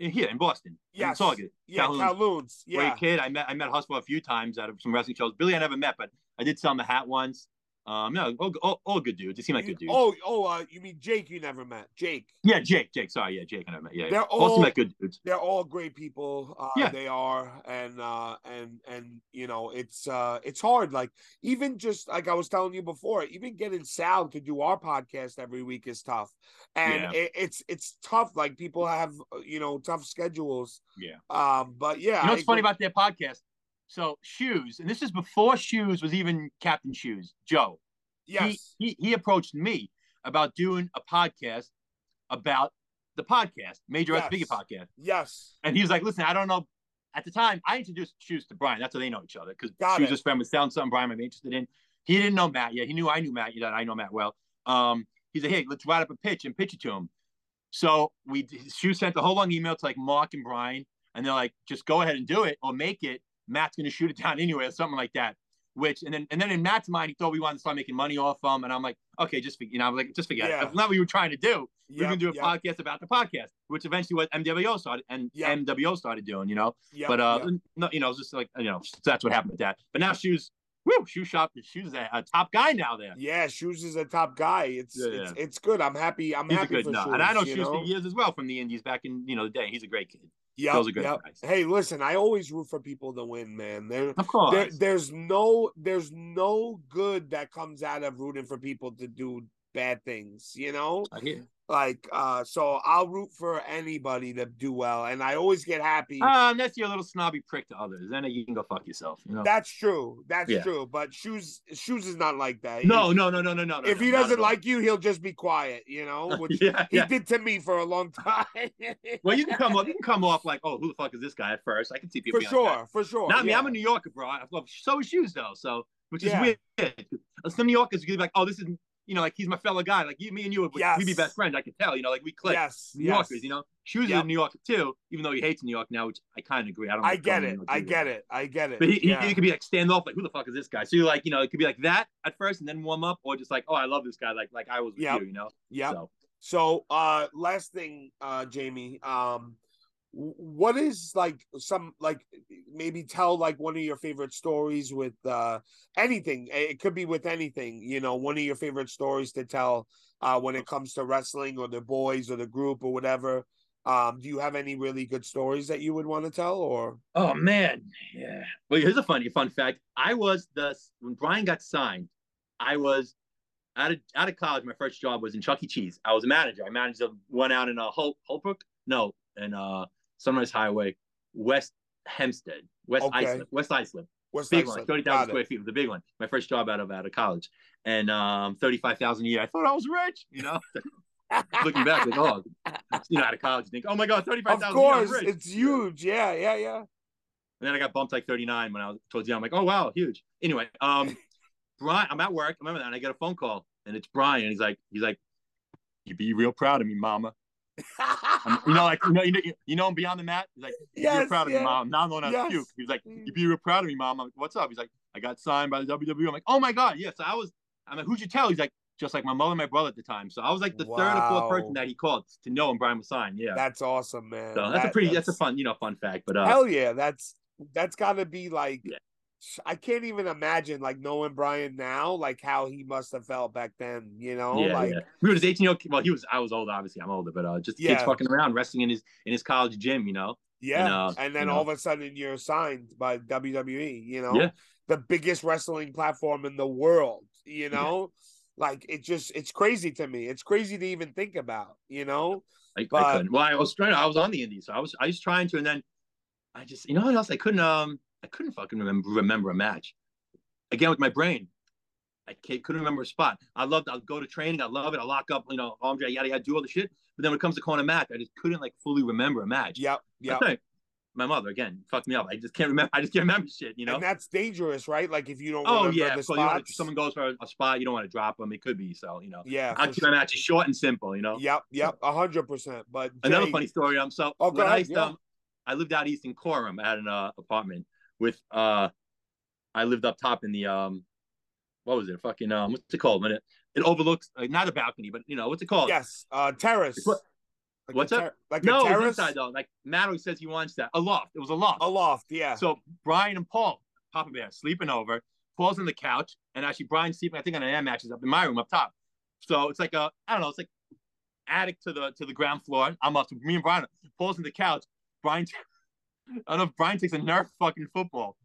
in here in Boston. In Saugus. yeah, Kowloon. Kowloon's. Yeah, Great kid. I met I met Hustle a few times at some wrestling shows. Billy I never met, but I did sell him a hat once. Um, no, all, all, all good dudes. They seem like You- good dudes. Oh, oh, uh, you mean Jake? You never met Jake? yeah, Jake, Jake. Sorry, yeah, Jake I never met. Yeah. They're all all- seem like good dudes. They're all great people. Uh, Yeah. they are, and uh, and and you know, it's uh, it's hard. Like even just like I was telling you before, even getting Sal to do our podcast every week is tough, and Yeah. it, it's it's tough. Like people have you know tough schedules. Yeah. Um, but yeah, You know I what's funny about their podcast? So Shoes, and this is before Shoes was even Captain Shoes, Joe. Yes, he, he he approached me about doing a podcast about the podcast, Major Yes. Biggie podcast. yes, And he was like, listen, I don't know. At the time, I introduced Shoes to Brian. That's how they know each other. Because Shoes' it. friend with selling something Brian might be interested in. He didn't know Matt yet. He knew I knew Matt. You know, I know Matt well. Um, he said, hey, let's write up a pitch and pitch it to him. So we Shoes sent the whole long email to like Mark and Brian, and they're like, just go ahead and do it or make it. Matt's gonna shoot it down [laughs] anyway, or something like that. Which and then and then in Matt's mind, he thought we wanted to start making money off them, and I'm like, okay, just you know, I'm like, just forget Yeah. it. That's not what you were trying to do. We're Yep, gonna do a yep, podcast about the podcast, which eventually what MWO started and Yeah. MWO started doing, you know. yep, but uh, yep. no, you know, it's just like you know, that's what happened with that. But now shoes, woo, shoe shop, shoes a, a top guy now there. yeah, Shoes is a top guy. It's Yeah, it's it's good. I'm happy. I'm He's a happy good for nut. Shoes. and I know shoes for years as well from the Indies back in you know the day. He's a great kid. Yep, Those are good yep. guys. Hey, listen, I always root for people to win, man. They're Of course. there, there's no there's no good that comes out of rooting for people to do bad things you know I hear. Like uh so i'll root for anybody to do well and i always get happy Um, that's your little snobby prick to others. Then you can go fuck yourself. You know. that's true that's Yeah. true but shoes shoes is not like that no, He- no, no, no, no, no. if no, he doesn't like you he'll just be quiet you know [laughs] which yeah, he yeah. did to me for a long [laughs] time Well, you can come off. You can come off like, oh, who the fuck is this guy? At first, I can see people for being like sure for sure Not me. I'm a New Yorker, bro. I love so is shoes though. So which is Yeah. weird. Some New Yorkers could be like, oh, this is you know, like he's my fellow guy. Like you, me and you would Yes. we'd be best friends. I can tell. You know, like we click. yes New yes. Yorkers, you know. She was Yep. a New Yorker too, even though he hates New York now, which I kind of agree. I don't. i get it i get it i get it But he, he- yeah. he, could be like stand off, like who the fuck is this guy? So you're like, you know, it could be like that at first, and then warm up, or just like, oh, I love this guy, like like I was with Yep. you, you know. yeah So So, uh, last thing, uh, Jamie, um, what is like some like maybe tell like one of your favorite stories with uh anything. It could be with anything, you know, one of your favorite stories to tell uh when it comes to wrestling or the boys or the group or whatever. Um, do you have any really good stories that you would want to tell or Oh man, yeah. Well, here's a funny fun fact. I was the when Brian got signed, I was out of out of college. My first job was in Chuck E. Cheese. I was a manager. I managed the one out in a uh, Hol- Holbrook, no, and uh, Sunrise Highway, West Hempstead, West Okay. Islip, West Islip. what's Big that one, like? thirty Got thousand it. square feet. Was a big one. My first job out of out of college, and um, thirty five thousand a year. I thought I was rich, you know. [laughs] Looking back, like oh, you know, out of college, you think, oh my god, 35,000. Of a year, course, it's huge. Yeah, yeah, yeah. And then I got bumped like 39 when I was towards the end. I'm like, oh wow, huge. Anyway, um, [laughs] Brian, I'm at work. I remember that. And I get a phone call, and it's Brian. And he's like, he's like, you be real proud of me, Mama. I'm, you know, like you know, you know, you know, I'm beyond the mat. He's like, you Yes, be proud of yeah. me, Mom. Now I'm going out Yes. puke. He's like, you be real proud of me, Mom. I'm like, what's up? He's like, I got signed by the WWE. I'm like, oh my god, yes. I was. I'm like, who'd you tell? He's like, just like my mother and my brother at the time. So I was like the third or fourth person that he called to know when Brian was signed. Yeah. That's awesome, man. so that's a That- pretty. That's, a fun, you know, fun fact. But uh, Hell yeah, that's that's got to be like. Yeah. I can't even imagine like knowing Brian now, like how he must have felt back then. You know, yeah, like yeah. We were just 18 year old. Well, he was. I was older. Obviously, I'm older. But uh, just kids fucking around, wrestling in his in his college gym. You know. yeah. And, uh, then you know. all of a sudden you're signed by WWE. You know, Yeah. the biggest wrestling platform in the world. You know, like it just it's crazy to me. It's crazy to even think about. You know, I, I But- couldn't. Well, I was trying. I was on the indies, so I was. I was trying to, and then I just, you know what else? I couldn't. Um, I couldn't fucking remember remember a match. Again with my brain, I can't, couldn't remember a spot. I loved. I'll go to training. I love it. I lock up. You know, Andre, yada yada, do all the shit. But then when it comes to calling a match, I just couldn't like fully remember a match. yep, yep. My mother again fucked me up. I just can't remember. I just can't remember shit. You know. And that's dangerous, right? Like if you don't oh yeah. the So someone goes for a, a spot, you don't want to drop them. It could be so. You know. yeah, I keep my matches short and simple. You know. Yep, yep, a hundred percent. But Another funny story. Um, so Oh, go when I used to, yeah. um, I lived out east in Coram. I had an uh, apartment with uh, I lived up top in the um, what was it? Fucking um, what's it called? When it it overlooks uh, not a balcony, but you know what's it called? Yes, uh, terrace. What- Like what's up? ter- Like No, a terrace. inside though. Like Matt always says he wants that. A loft. It was a loft. A loft. Yeah. So Brian and Paul, Papa Bear, sleeping over. Paul's on the couch, and actually Brian's sleeping. I think on an air mattress up in my room up top. So it's like a I don't know. It's like attic to the to the ground floor. I'm up. Me and Brian. Paul's on the couch. Brian. [laughs] I don't know if Brian takes a Nerf fucking football,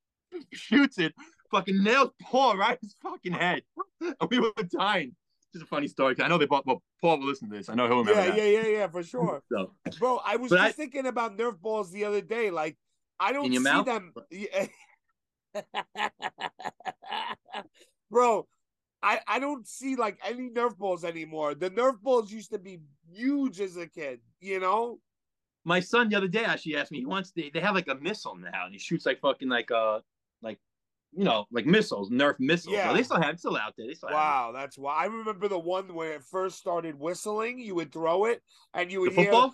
[laughs] shoots it, fucking nails Paul right his fucking head. And we were dying. Just a funny story. 'cause I know they bought. Well, Paul will listen to this. I know he'll remember yeah, that. yeah, yeah, yeah, for sure, So bro. I was just I- thinking about Nerf balls the other day. Like, I don't see mouth? them. [laughs] Bro, I I don't see like any Nerf balls anymore. The Nerf balls used to be huge as a kid. You know. My son the other day actually asked me he wants they, they have like a missile now and he shoots like fucking like uh like you know like missiles nerf missiles Yeah. yeah they still have it's still out there still Wow, that's why I remember the one when it first started whistling. You would throw it, and you would the football hear.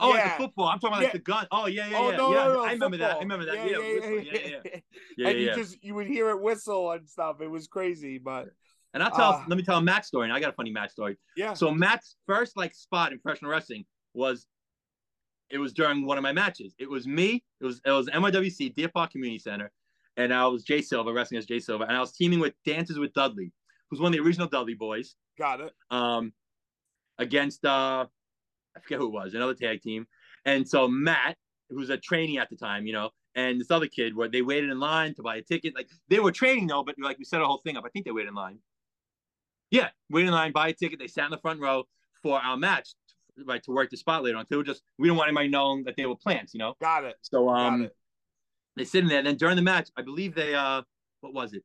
oh like the football i'm talking about like the gun oh yeah yeah Oh yeah no, yeah no, no! i remember that i remember that yeah yeah yeah yeah, yeah. yeah, and you just you would hear it whistle and stuff. It was crazy, but and i'll tell Ah. let me tell a matt story and i got a funny matt story yeah. so matt's first like spot in professional wrestling was it was during one of my matches it was me it was it was nywc deer park community center and i was jay silva wrestling as jay silva and i was teaming with dances with dudley who's one of the original dudley boys Got it. um, against uh, I forget who it was, another tag team. And so Matt, who was a trainee at the time, you know, and this other kid, where they waited in line to buy a ticket. Like they were training though, but like we set a whole thing up. I think they waited in line. Yeah, waited in line, buy a ticket. They sat in the front row for our match, right, to work the spot later on. They were just we don't want anybody knowing that they were plants, you know. Got it. So um, it. they sit in there. And then during the match, I believe they uh, what was it?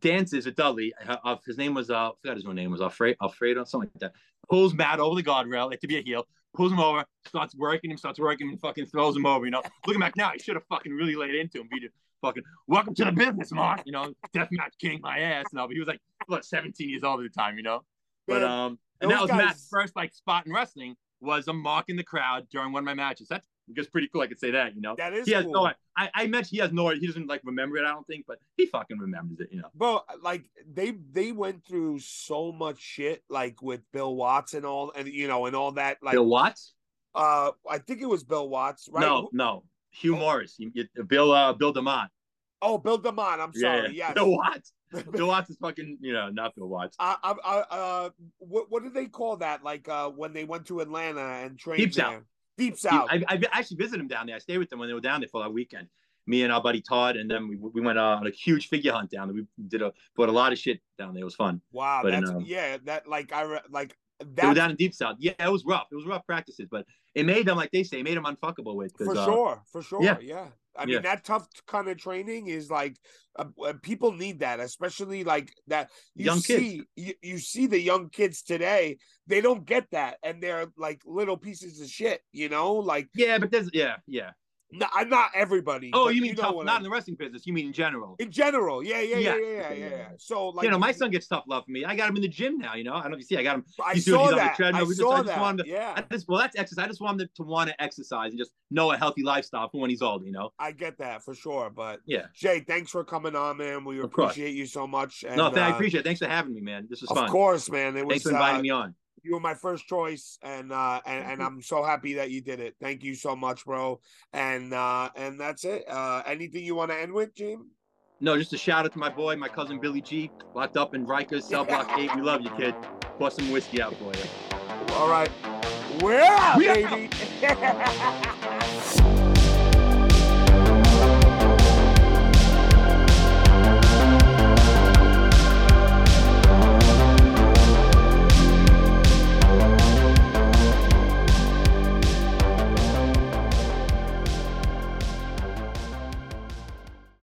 Dances with Dudley. Uh, uh, his name was uh, I forgot his real name was Alfredo, Alfredo, something like that. Pulls Matt over the guardrail, like to be a heel. Pulls him over, starts working him, starts working him, and fucking throws him over. You know, looking back now, he should have fucking really laid into him. Beat it, fucking welcome to the business, Mark. You know, deathmatch king, my ass. No, but he was like, what, 17 years old at the time. You know, but um, and that was Matt's first like spot in wrestling was a mark in the crowd during one of my matches. That's just pretty cool. I could say that, you know. That is He has cool. no. I, I mentioned he has no. He doesn't like remember it. I don't think, but he fucking remembers it. You know. Bro, like they they went through so much shit, like with Bill Watts and all, and you know, and all that. Like, Bill Watts? uh, I think it was Bill Watts, right? No, no. Hugh Oh. Morris. You, you, Bill. Uh, Bill DeMott. Oh, Bill DeMott. I'm sorry. yeah. Yes. Bill Watts. Bill Watts is fucking. You know, not Bill Watts. I, I, I, uh, what what did they call that? Like, uh, when they went to Atlanta and trained Deep South. there? Deep South. I, I actually visited them down there. I stayed with them when they were down there for that weekend. Me and our buddy Todd, and then we, we went on a huge figure hunt down there. We did a bought a lot of shit down there. It was fun. wow, but, that's um, yeah. That like I re- They were that down in Deep South. Yeah, it was rough. It was rough practices, but it made them like they say, it made them unfuckable with. for uh, sure, for sure. yeah. Yeah, I Yeah. mean that tough kind of training is like uh, uh, people need that, especially like that. You Young kids. see, you, you see the young kids today. They don't get that, and they're like little pieces of shit. You know, like Yeah, but there's yeah, yeah. No, I'm not everybody. Oh, you mean know tough? Not I- in the wrestling business. You mean in general? in general? Yeah, yeah, yeah, Yeah. yeah, yeah, yeah. So like, you know, my son gets tough love from me. I got him in the gym now. You know, I don't know if you see. I got him. I he's doing- saw he's on the that. treadmill. I We just- saw I just that. wanted to- yeah, I just, well, that's exercise. I just want him to want to exercise and just know a healthy lifestyle for when he's old. You know. I get that for sure. But Yeah. Jay, thanks for coming on, man. We appreciate you so much. And, no, I uh, appreciate it. Thanks for having me, man. This was Of fun. Of course, man. It was Thanks for inviting uh, me on. You were my first choice and uh and, and i'm so happy that you did it thank you so much bro and uh and that's it uh anything you want to end with jim No, just a shout out to my boy, my cousin Billy G, locked up in Rikers, cell block eight. We love you, kid. Pour some whiskey out for you. all right we're out We out. baby [laughs]